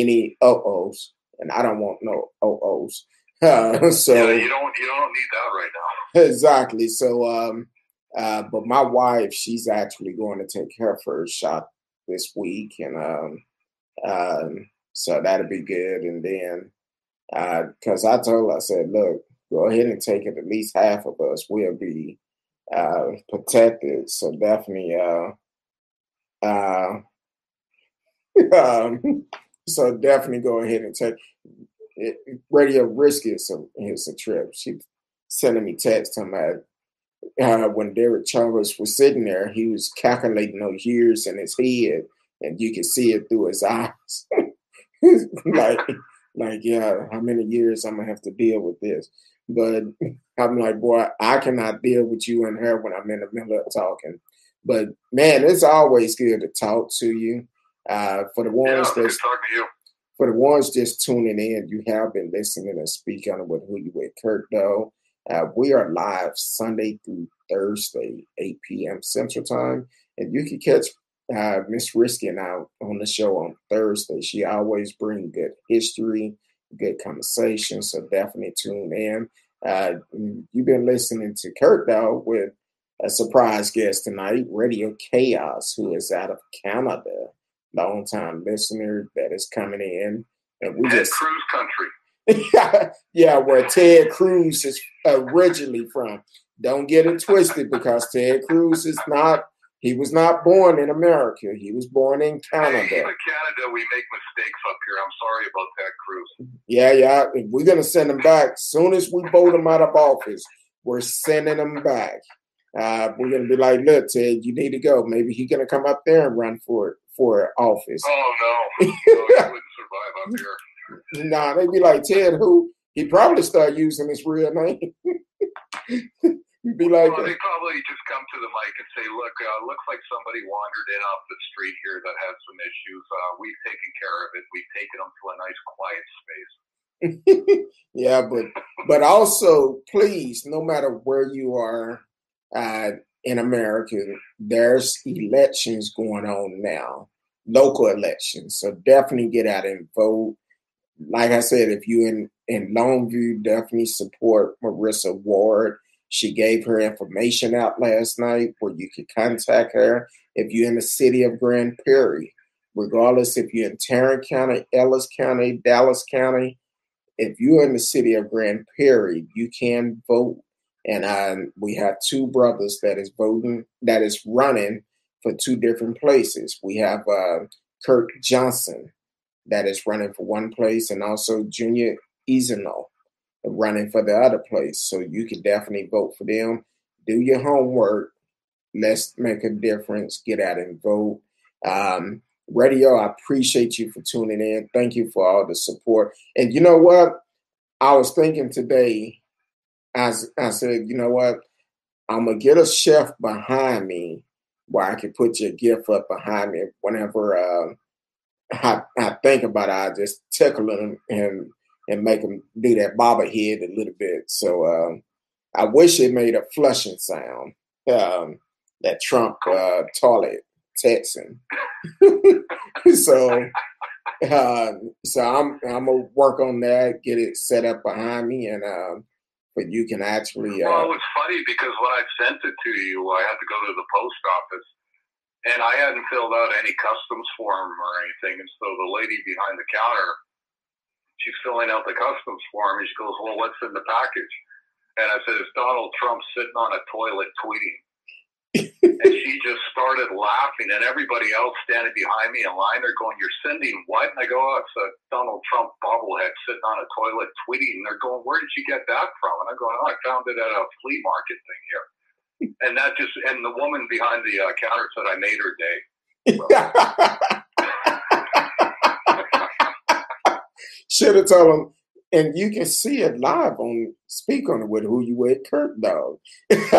any uh-ohs, and I don't want no uh-ohs. (laughs) Uh, so yeah, you don't you don't need that right now. exactly. So, um, uh, but my wife, she's actually going to take her first shot this week, and um, um, so that'll be good. And then, because I told her, I said, look, go ahead and take it. At least half of us will be uh, protected. So definitely, uh, uh, (laughs) um, so definitely go ahead and take it. Radio Risky is a, is a trip. She's sending me text talking about uh, when Derek Chauvin was sitting there, he was calculating those years in his head, and you could see it through his eyes. (laughs) like, like, yeah, how many years I'm gonna have to deal with this? But I'm like, boy, I cannot deal with you and her when I'm in the middle of talking. But man, it's always good to talk to you. Uh, for the ones good that's to for the ones just tuning in, you have been listening and speaking with Who You With Kurt Dog. Uh, we are live Sunday through Thursday, 8 p.m. Central Time. And you can catch uh, Miss Risky and I on the show on Thursday. She always bring good history, good conversation. So definitely tune in. Uh, you've been listening to Kurt Dog with a surprise guest tonight, Radio Chaos, who is out of Canada long time listener that is coming in. And we just cruise country. (laughs) yeah, where Ted Cruz is originally from. Don't get it twisted because Ted Cruz is not he was not born in America. He was born in Hey, even Canada. Canada, we make mistakes up here. I'm sorry about Ted Cruz. Yeah, yeah. We're gonna send him back. Soon as we vote him out of office, we're sending him back. Uh, we're gonna be like, look, Ted, you need to go. Maybe he's gonna come up there and run for for office. Oh no, (laughs) no he wouldn't survive up here. Nah, they'd be like Ted, who he probably start using his real name. (laughs) He'd be like, Well, they probably just come to the mic and say, "Look, uh, looks like somebody wandered in off the street here that has some issues. Uh, we've taken care of it. We've taken them to a nice, quiet space." (laughs) yeah, but but also, please, no matter where you are uh, in America, there's elections going on now, local elections. So definitely get out and vote. Like I said, if you in in Longview, definitely support Marissa Ward. She gave her information out last night where you could contact her if you're in the city of Grand Prairie, regardless if you're in Tarrant County, Ellis County, Dallas County if you're in the city of Grand Prairie, you can vote. And I, we have two brothers that is voting, that is running for two different places. We have uh, Kirk Johnson that is running for one place, and also Junior Ezeonu running for the other place. So you can definitely vote for them. Do your homework. Let's make a difference. Get out and vote. Um, radio, I appreciate you for tuning in. Thank you for all the support. And you know what? I was thinking today, as I said, you know what? I'm gonna get a chef behind me where I can put your gift up behind me whenever uh, I, I think about it. I just tickle them and and make them do that bobblehead a little bit. So um, I wish it made a flushing sound. Um, that Trump uh, toilet Texan. (laughs) so uh, so I'm I'm gonna work on that, get it set up behind me, and um, but you can actually Well, uh, it was funny because when I sent it to you, I had to go to the post office, and I hadn't filled out any customs form or anything. And so the lady behind the counter, she's filling out the customs form, and she goes, "Well, what's in the package?" And I said, "It's Donald Trump sitting on a toilet tweeting." (laughs) and she just started laughing, and everybody else standing behind me in line, they're going, "You're sending what?" And I go, "Oh, it's a Donald Trump bobblehead sitting on a toilet tweeting." And they're going, "Where did you get that from?" And I'm going, "Oh, I found it at a flea market thing here." And that just, and the woman behind the uh, counter said, "I made her day." (laughs) should have told him. And you can see it live on Speak on it with Who You With Kurt Dog. (laughs) but it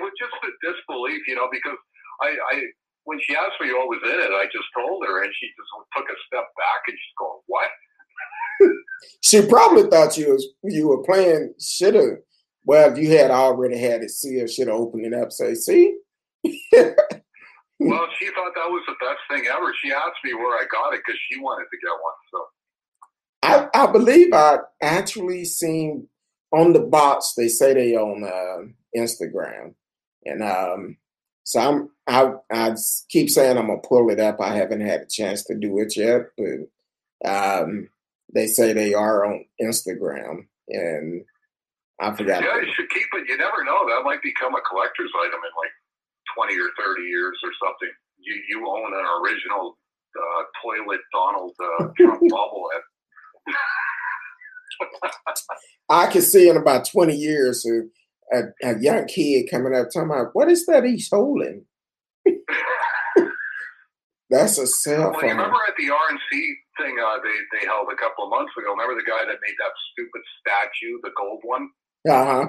was just a disbelief, you know, because I, I when she asked me what was in it, I just told her, and she just took a step back and she's going, "What?" She probably thought you was you were playing. Should have. Well, if you had already had it sealed, should have opened it up. Say, see. (laughs) well, she thought that was the best thing ever. She asked me where I got it because she wanted to get one. So. I, I believe I actually seen on the box they say they on uh, Instagram, and um, so I'm I I keep saying I'm gonna pull it up. I haven't had a chance to do it yet, but um, they say they are on Instagram, and I forgot. Yeah, you should keep it. You never know; that might become a collector's item in like twenty or thirty years or something. You you own an original uh, toilet Donald uh, (laughs) Trump bobblehead. (laughs) I can see in about 20 years a, a, a, young kid coming up talking about, what is that he's holding? (laughs) That's a cell phone. Well, you remember at the RNC thing uh, they, they held a couple of months ago? Remember the guy that made that stupid statue, the gold one? Uh huh.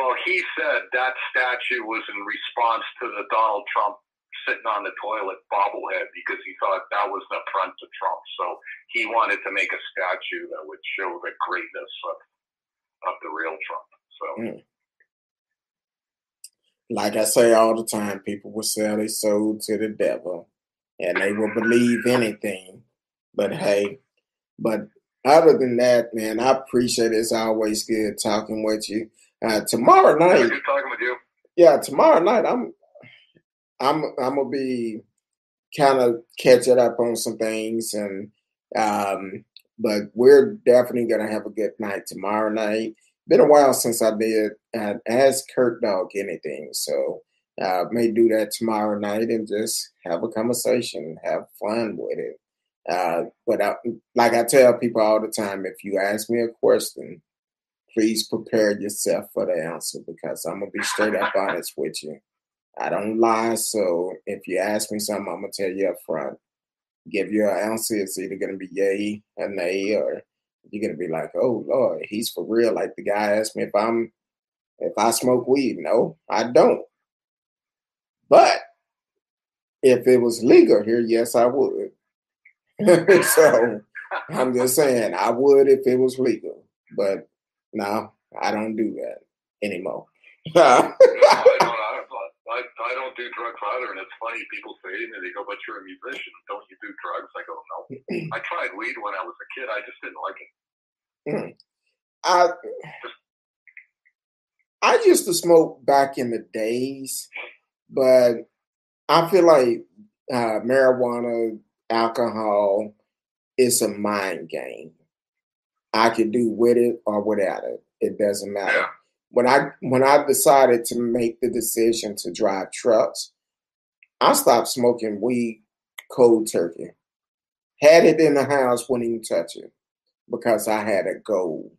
Well, he said that statue was in response to the Donald Trump sitting on the toilet bobblehead because he thought that was the front to Trump. So he wanted to make a statue that would show the greatness of of the real Trump. So. Mm. Like I say all the time, people will sell their soul to the devil and they will believe anything. But hey, but other than that, man, I appreciate it. It's always good talking with you. Uh, tomorrow night, good talking with you. Yeah, tomorrow night I'm I'm I'm gonna be kind of catching up on some things, and um, but we're definitely gonna have a good night tomorrow night. Been a while since I did uh, ask Kurt Dog anything, so uh, may do that tomorrow night and just have a conversation, have fun with it. Uh, but I, like I tell people all the time, if you ask me a question, please prepare yourself for the answer because I'm gonna be straight up (laughs) honest with you. I don't lie. So if you ask me something, I'm gonna tell you up front. Give you an answer. It's either gonna be yay or nay, or you're gonna be like, "Oh Lord, he's for real." Like the guy asked me if I'm if I smoke weed. No, I don't. But if it was legal here, yes, I would. (laughs) so I'm just saying I would if it was legal. But no, I don't do that anymore. (laughs) Don't do drugs either, and it's funny. People say to me, they go, "But you're a musician, don't you do drugs?" I go, "No, (clears throat) I tried weed when I was a kid. I just didn't like it." Mm. I I used to smoke back in the days, but I feel like uh, marijuana, alcohol, is a mind game. I could do with it or without it. It doesn't matter. Yeah when I when I decided to make the decision to drive trucks, I stopped smoking weed cold turkey. Had it in the house, wouldn't even touch it because I had a goal.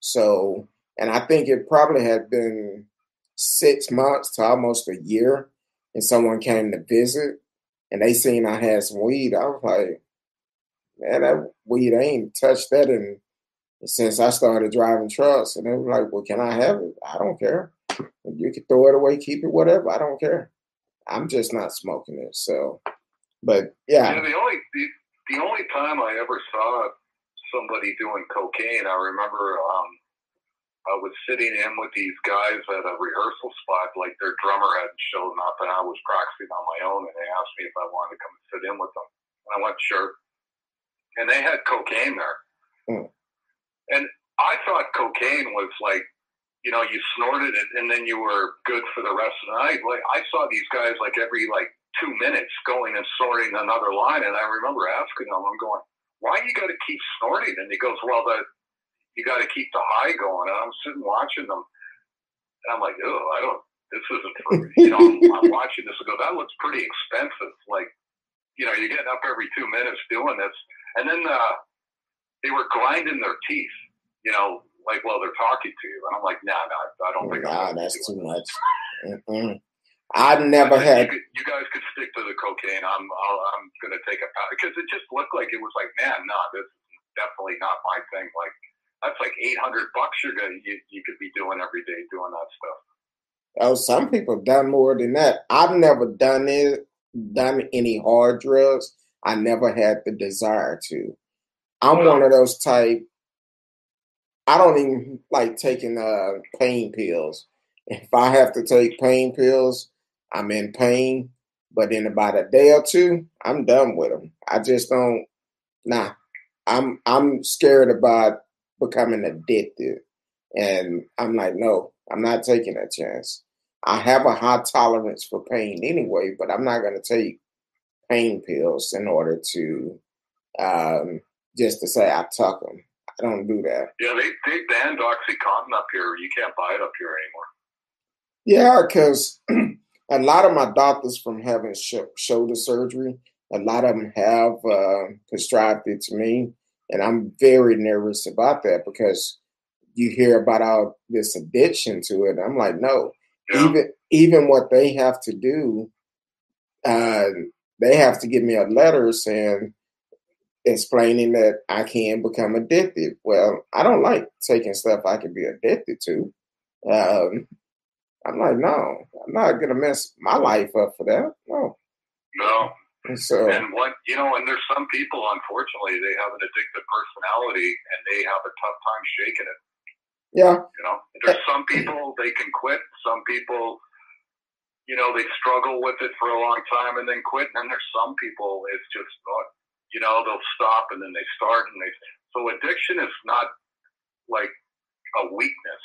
So, and I think it probably had been six months to almost a year, and someone came to visit, and they seen I had some weed. I was like, man, that weed I ain't touched that in since I started driving trucks, and they were like, "Well, can I have it? I don't care. You can throw it away, keep it, whatever. I don't care. I'm just not smoking it." So, but yeah. yeah the only the, the only time I ever saw somebody doing cocaine, I remember um, I was sitting in with these guys at a rehearsal spot, like their drummer hadn't shown up, and I was practicing on my own, and they asked me if I wanted to come and sit in with them, and I went, "Sure." And they had cocaine there. Mm. And I thought cocaine was like, you know, you snorted it and then you were good for the rest of the night. Like I saw these guys like every like two minutes going and snorting another line, and I remember asking them, I'm going, why you got to keep snorting? And he goes, well, the you got to keep the high going. And I'm sitting watching them, and I'm like, oh, I don't. This isn't for you know. I'm watching this and go, that looks pretty expensive. Like, you know, you're getting up every two minutes doing this, and then uh, they were grinding their teeth, you know, like while they're talking to you. And I'm like, nah, nah, I don't oh think. Nah, that's too much. Mm-mm. I never had. You, you, guys could stick to the cocaine. I'm I'll, I'm gonna take a pound because it just looked like it was like, man, no, nah, this is definitely not my thing. Like that's like 800 bucks you're gonna you, you could be doing every day doing that stuff. Oh, some people have done more than that. I've never done it, done any hard drugs. I never had the desire to. I'm one of those type. I don't even like taking uh, pain pills. If I have to take pain pills, I'm in pain. But in about a day or two, I'm done with them. I just don't. Nah, I'm I'm scared about becoming addicted, and I'm like, no, I'm not taking that chance. I have a high tolerance for pain anyway, but I'm not going to take pain pills in order to um, just to say I took them. I don't do that. Yeah, they they banned OxyContin up here. You can't buy it up here anymore. Yeah, because (clears throat) a lot of my doctors from having sh- shoulder surgery, a lot of them have uh, prescribed it to me, and I'm very nervous about that because you hear about all this addiction to it. I'm like, no, yeah. even even what they have to do, uh, they have to give me a letter saying explaining that I can become addicted. Well, I don't like taking stuff I can be addicted to. Um, I'm like, no, I'm not gonna mess my life up for that. No. No. And so and what you know, and there's some people, unfortunately, they have an addictive personality and they have a tough time shaking it. Yeah. You know, there's some people they can quit. Some people, you know, they struggle with it for a long time and then quit. And then there's some people it's just not, you know, they'll stop and then they start and they. So addiction is not like a weakness.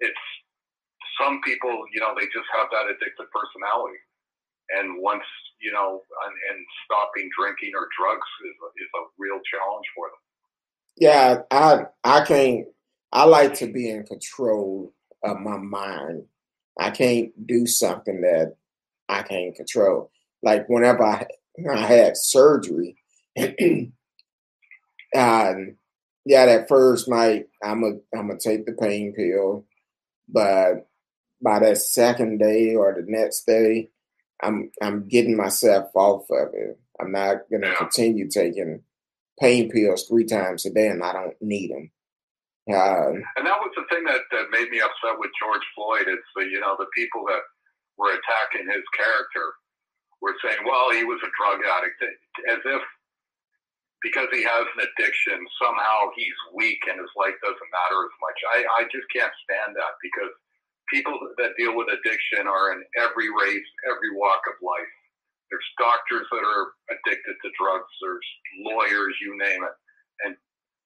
It's some people, you know, they just have that addictive personality. And once, you know, and, and stopping drinking or drugs is, is a real challenge for them. Yeah, I I can't I like to be in control of my mind. I can't do something that I can't control. Like whenever I, I had surgery, (clears throat) um, yeah, that first night I'm a I'm gonna take the pain pill, but by that second day or the next day, I'm I'm getting myself off of it. I'm not gonna continue taking pain pills three times a day, and I don't need them. Um, and that was the thing that, that made me upset with George Floyd. It's the you know the people that were attacking his character were saying, well, he was a drug addict, as if because he has an addiction somehow he's weak and his life doesn't matter as much. I, I just can't stand that because people that deal with addiction are in every race, every walk of life. There's doctors that are addicted to drugs. There's lawyers, you name it.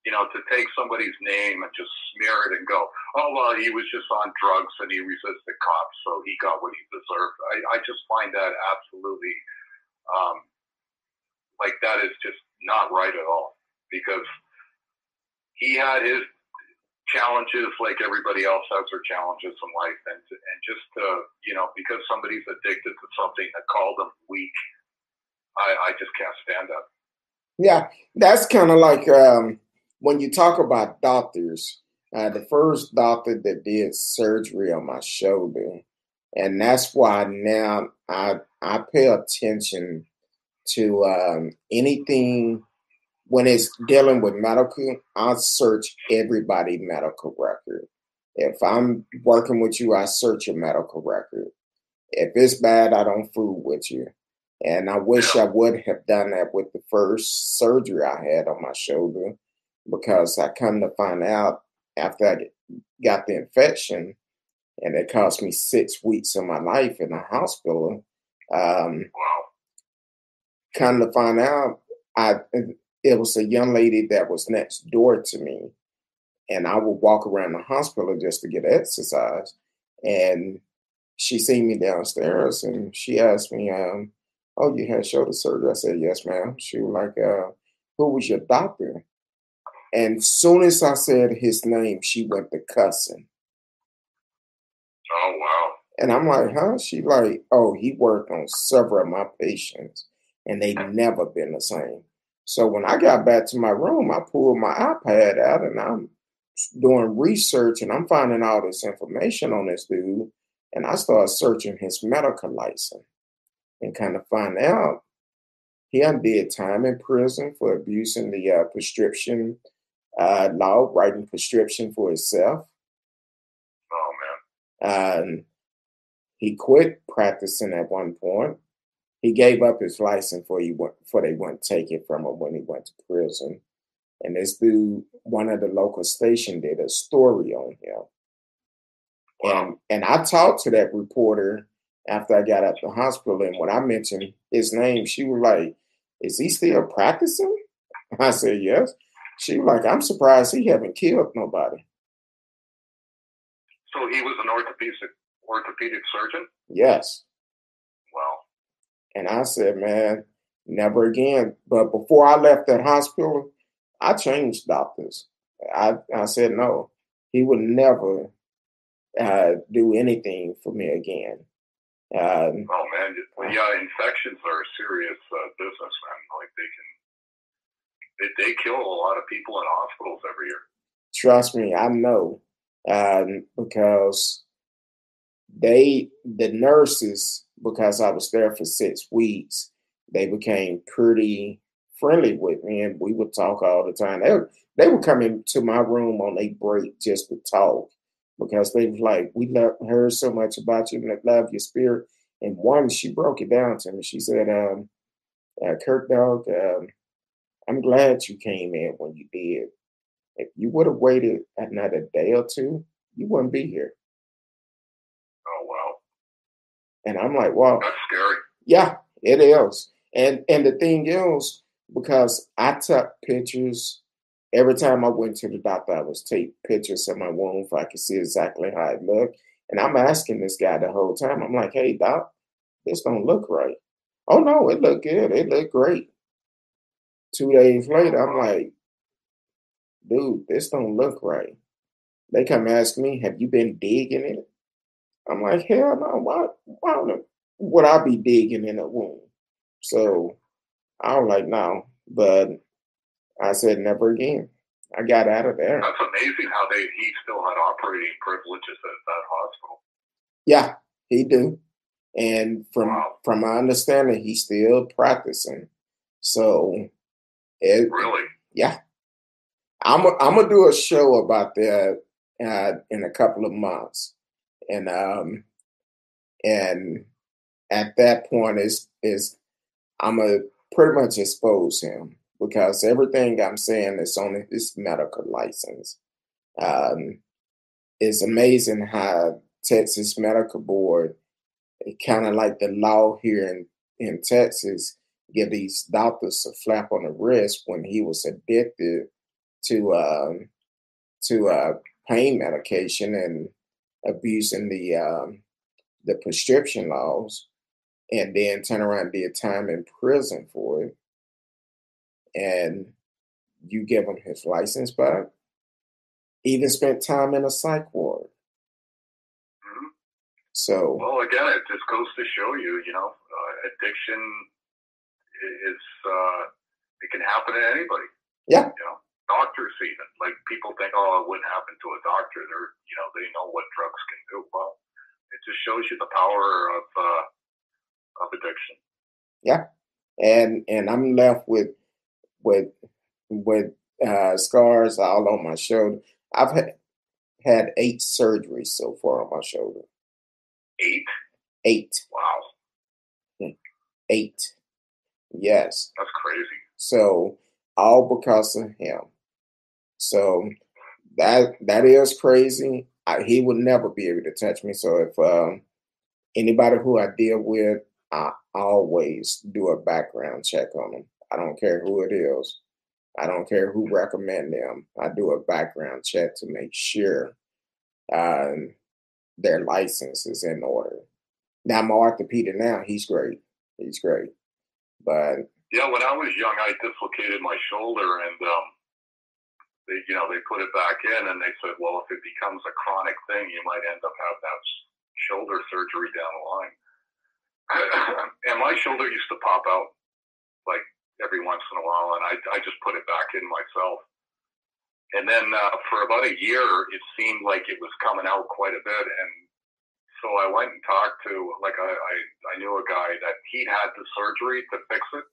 You know, to take somebody's name and just smear it and go, oh, well, he was just on drugs and he resisted cops, so he got what he deserved. I, I just find that absolutely, um, like, that is just not right at all because he had his challenges like everybody else has their challenges in life. And, and just, uh, you know, because somebody's addicted to something that called them weak, I, I just can't stand that. Yeah, that's kind of like um, when you talk about doctors, uh, the first doctor that did surgery on my shoulder, and that's why now I I pay attention to um, anything when it's dealing with medical. I search everybody medical record. If I'm working with you, I search your medical record. If it's bad, I don't fool with you. And I wish I would have done that with the first surgery I had on my shoulder because I come to find out after I got the infection, and it cost me six weeks of my life in the hospital. Um, come to find out, I it was a young lady that was next door to me, and I would walk around the hospital just to get exercise, and she seen me downstairs, and she asked me, um, "Oh, you had shoulder surgery?" I said, "Yes, ma'am." She was like, uh, "Who was your doctor?" And soon as I said his name, she went to cussing. Oh wow. And I'm like, huh? She like, oh, he worked on several of my patients and they never been the same. So when I got back to my room, I pulled my iPad out and I'm doing research and I'm finding all this information on this dude. And I started searching his medical license and kind of find out he undid time in prison for abusing the uh, prescription uh, law, writing prescription for himself. Oh man. Um, he quit practicing at one point. He gave up his license for he went for they wouldn't take it from him when he went to prison. and this dude, one of the local station, did a story on him. And and I talked to that reporter after I got out the hospital, and when I mentioned his name, she was like, "Is he still practicing?" (laughs) I said, "Yes." She was like, "I'm surprised he haven't killed nobody." So he was an orthopedic orthopedic surgeon. Yes. Wow. And I said, "Man, never again." But before I left that hospital, I changed doctors. I I said no. He would never uh, do anything for me again. Um, oh man, yeah, infections are a serious uh, business, man. Like they can, they, they kill a lot of people in hospitals every year. Trust me, I know, um, because they, the nurses, because I was there for six weeks, they became pretty friendly with me, and we would talk all the time. They they would come into my room on a break just to talk because they was like, we love, heard so much about you and love your spirit. And one, she broke it down to me. She said, um, uh, Kirk Dog, um, I'm glad you came in when you did. If you would have waited another day or two, you wouldn't be here. Oh wow! And I'm like, wow, that's scary. Yeah, it is. And and the thing is, because I took pictures Every time I went to the doctor, I was take pictures of my wound so I could see exactly how it looked. And I'm asking this guy the whole time. I'm like, "Hey, doc, this don't look right." Oh no, it looked good. It looked great. Two days later, I'm like, "Dude, this don't look right." They come ask me, "Have you been digging it?" I'm like, "Hell no! Why? Why would I be digging in a wound?" So I was like, "No," but I said, never again. I got out of there. That's amazing how they he still had operating privileges at that hospital. Yeah, he do. And from wow. from my understanding, he's still practicing. So it really, yeah. I'm a, I'm gonna do a show about that uh, in a couple of months, and um, and at that point is is I'm gonna pretty much expose him because everything I'm saying is on his medical license. Um, it's amazing how Texas Medical Board, kind of like the law here in, in Texas, give these doctors a flap on the wrist when he was addicted to um, to uh, pain medication and abusing the um, the prescription laws, and then turn around and did time in prison for it and you give him his license back. Even spent time in a psych ward. Mm-hmm. So well, again, it just goes to show you, you know, uh, addiction is uh, it can happen to anybody. Yeah. You know, doctors even like people think, oh, it wouldn't happen to a doctor. They're you know they know what drugs can do. Well, it just shows you the power of uh, of addiction. Yeah, and and I'm left with with with uh, scars all on my shoulder. I've had, had eight surgeries so far on my shoulder. Eight. Eight. Wow. Eight. Yes. That's crazy. So all because of him. So that that is crazy. I, he would never be able to touch me. So if um, anybody who I deal with, I always do a background check on them. I don't care who it is. I don't care who recommend them. I do a background check to make sure um, their license is in order. Now my orthopedic now, he's great. He's great. But yeah, when I was young, I dislocated my shoulder, and um, they, you know, they put it back in, and they said, well, if it becomes a chronic thing, you might end up having that shoulder surgery down the line. (coughs) and my shoulder used to pop out like every once in a while, and I, I just put it back in myself. And then uh, for about a year, it seemed like it was coming out quite a bit, and so I went and talked to like I, I, I knew a guy that he'd had the surgery to fix it,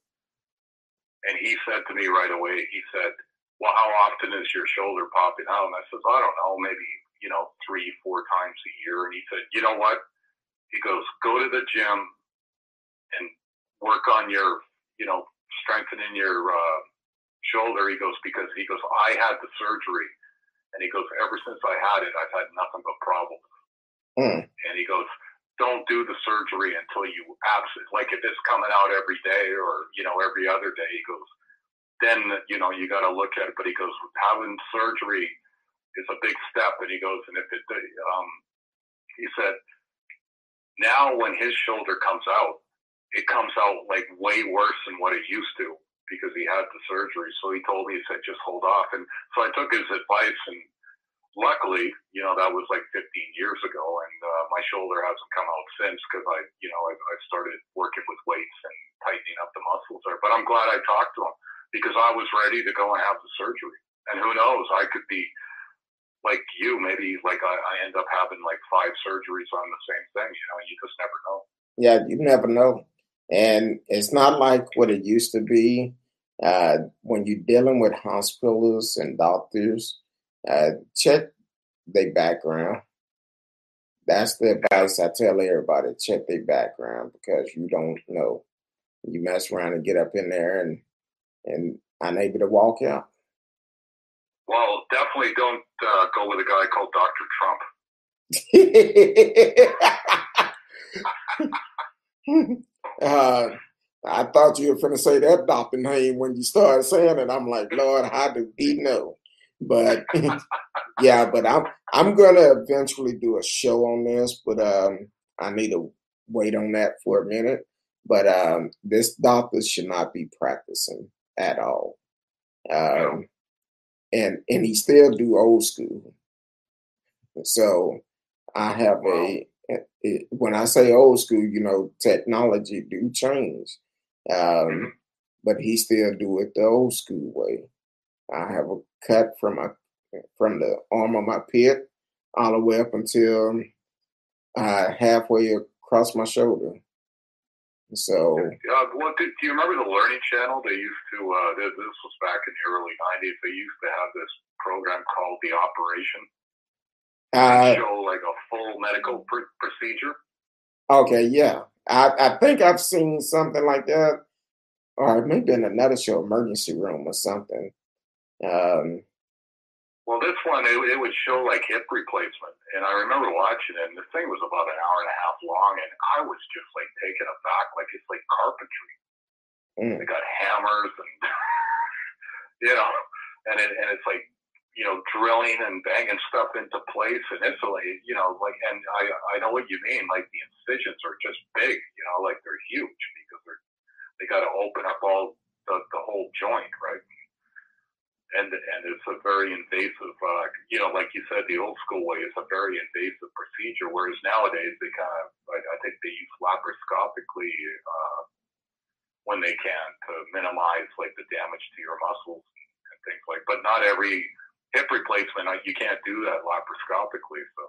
and he said to me right away, he said, "Well, how often is your shoulder popping out?" And I said, "I don't know, maybe you know three, four times a year." And he said, "You know what?" He goes, "Go to the gym and work on your, you know, strengthening your uh, shoulder. He goes because he goes I had the surgery, and he goes ever since I had it, I've had nothing but problems. Mm. And he goes, don't do the surgery until you absolutely like if it's coming out every day or you know every other day. He goes, then you know you got to look at it. But he goes, having surgery is a big step. And he goes, and if it, um, he said, now when his shoulder comes out, it comes out like way worse than what it used to because he had the surgery. So he told me, he said, just hold off. And so I took his advice and luckily, you know, that was like 15 years ago, and uh, my shoulder hasn't come out since because I, you know, I, I started working with weights and tightening up the muscles there. But I'm glad I talked to him because I was ready to go and have the surgery. And who knows, I could be like you, maybe like I, I end up having like five surgeries on the same thing. You know, you just never know. Yeah, you never know. And it's not like what it used to be. Uh, when you're dealing with hospitals and doctors, uh, check their background. That's the advice I tell everybody: check their background because you don't know. You mess around and get up in there and and unable to walk out. Well, definitely don't uh, go with a guy called Dr. Trump. (laughs) uh, I thought you were going to say that doctor name when you started saying it. I'm like, Lord, how do he know? But (laughs) yeah, but I'm I'm gonna eventually do a show on this, but um, I need to wait on that for a minute. But um, this doctor should not be practicing at all. Um, and and he still do old school. So I have a it, when I say old school, you know, technology do change, um, but he still do it the old school way. I have a cut from my from the arm of my pit all the way up until uh, halfway across my shoulder. So, uh, do, do, you remember the Learning Channel? They used to. Uh, this was back in the early '90s. They used to have this program called The Operation. Uh, show like a full medical pr- procedure. Okay, yeah, I, I think I've seen something like that, or maybe in another show, Emergency Room or something. Um, well, this one it, it would show like hip replacement, and I remember watching it. And the thing was about an hour and a half long, and I was just like taken aback, like it's like carpentry. Mm. They got hammers and (laughs) you know, and it, and it's like you know drilling and banging stuff into place, and it's you know like, and I I know what you mean. Like the incisions are just big, you know, like they're huge because they're they got to open up all the the whole joint, right? And and it's a very invasive, uh, you know, like you said, the old school way is a very invasive procedure. Whereas nowadays they kind of, I, I think they use laparoscopically uh, when they can to minimize like the damage to your muscles and things like. But not every hip replacement, you can't do that laparoscopically. So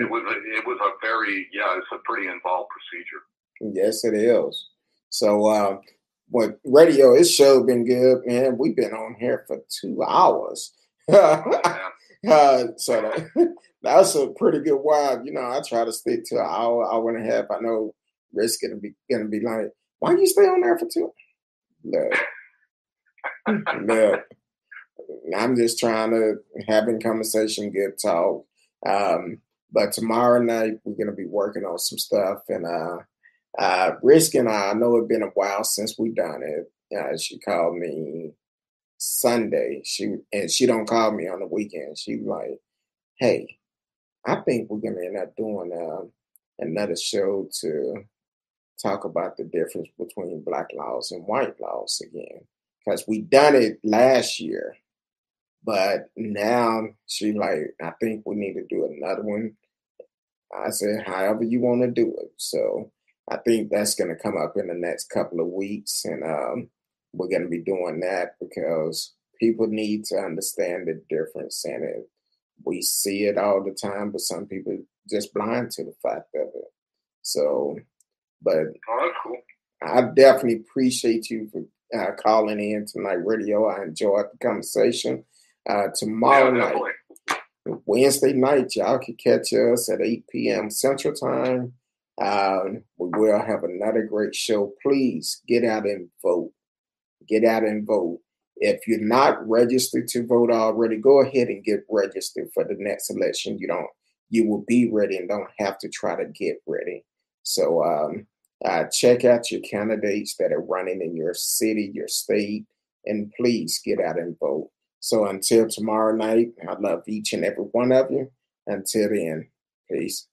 it was a, it was a very yeah, it's a pretty involved procedure. Yes, it is. So. Uh, what radio, this show been good, man. We've been on here for two hours. (laughs) uh, so that, (laughs) that's a pretty good while. You know, I try to stick to an hour, hour and a half. I know Rick's gonna be gonna be like, why you stay on there for two? No. no. (laughs) I'm just trying to having conversation, good talk. Um, but tomorrow night we're gonna be working on some stuff, and uh, uh, Risk and I, I know it's been a while since we done it. Uh, she called me Sunday. She and she don't call me on the weekend. She like, hey, I think we're gonna end up doing uh, another show to talk about the difference between black laws and white laws again. Because we done it last year. But now she like, I think we need to do another one. I said, however you want to do it. So I think that's going to come up in the next couple of weeks, and um, we're going to be doing that because people need to understand the difference, and it, we see it all the time, but some people just blind to the fact of it. So, but oh, cool. I definitely appreciate you for uh, calling in tonight, radio. I enjoyed the conversation. Uh, tomorrow yeah, night, Wednesday night, y'all can catch us at 8 p.m. Central Time. Um, we will have another great show. Please get out and vote. Get out and vote. If you're not registered to vote already, go ahead and get registered for the next election. You don't, you will be ready and don't have to try to get ready. So um, uh, check out your candidates that are running in your city, your state, and please get out and vote. So until tomorrow night, I love each and every one of you. Until then, peace.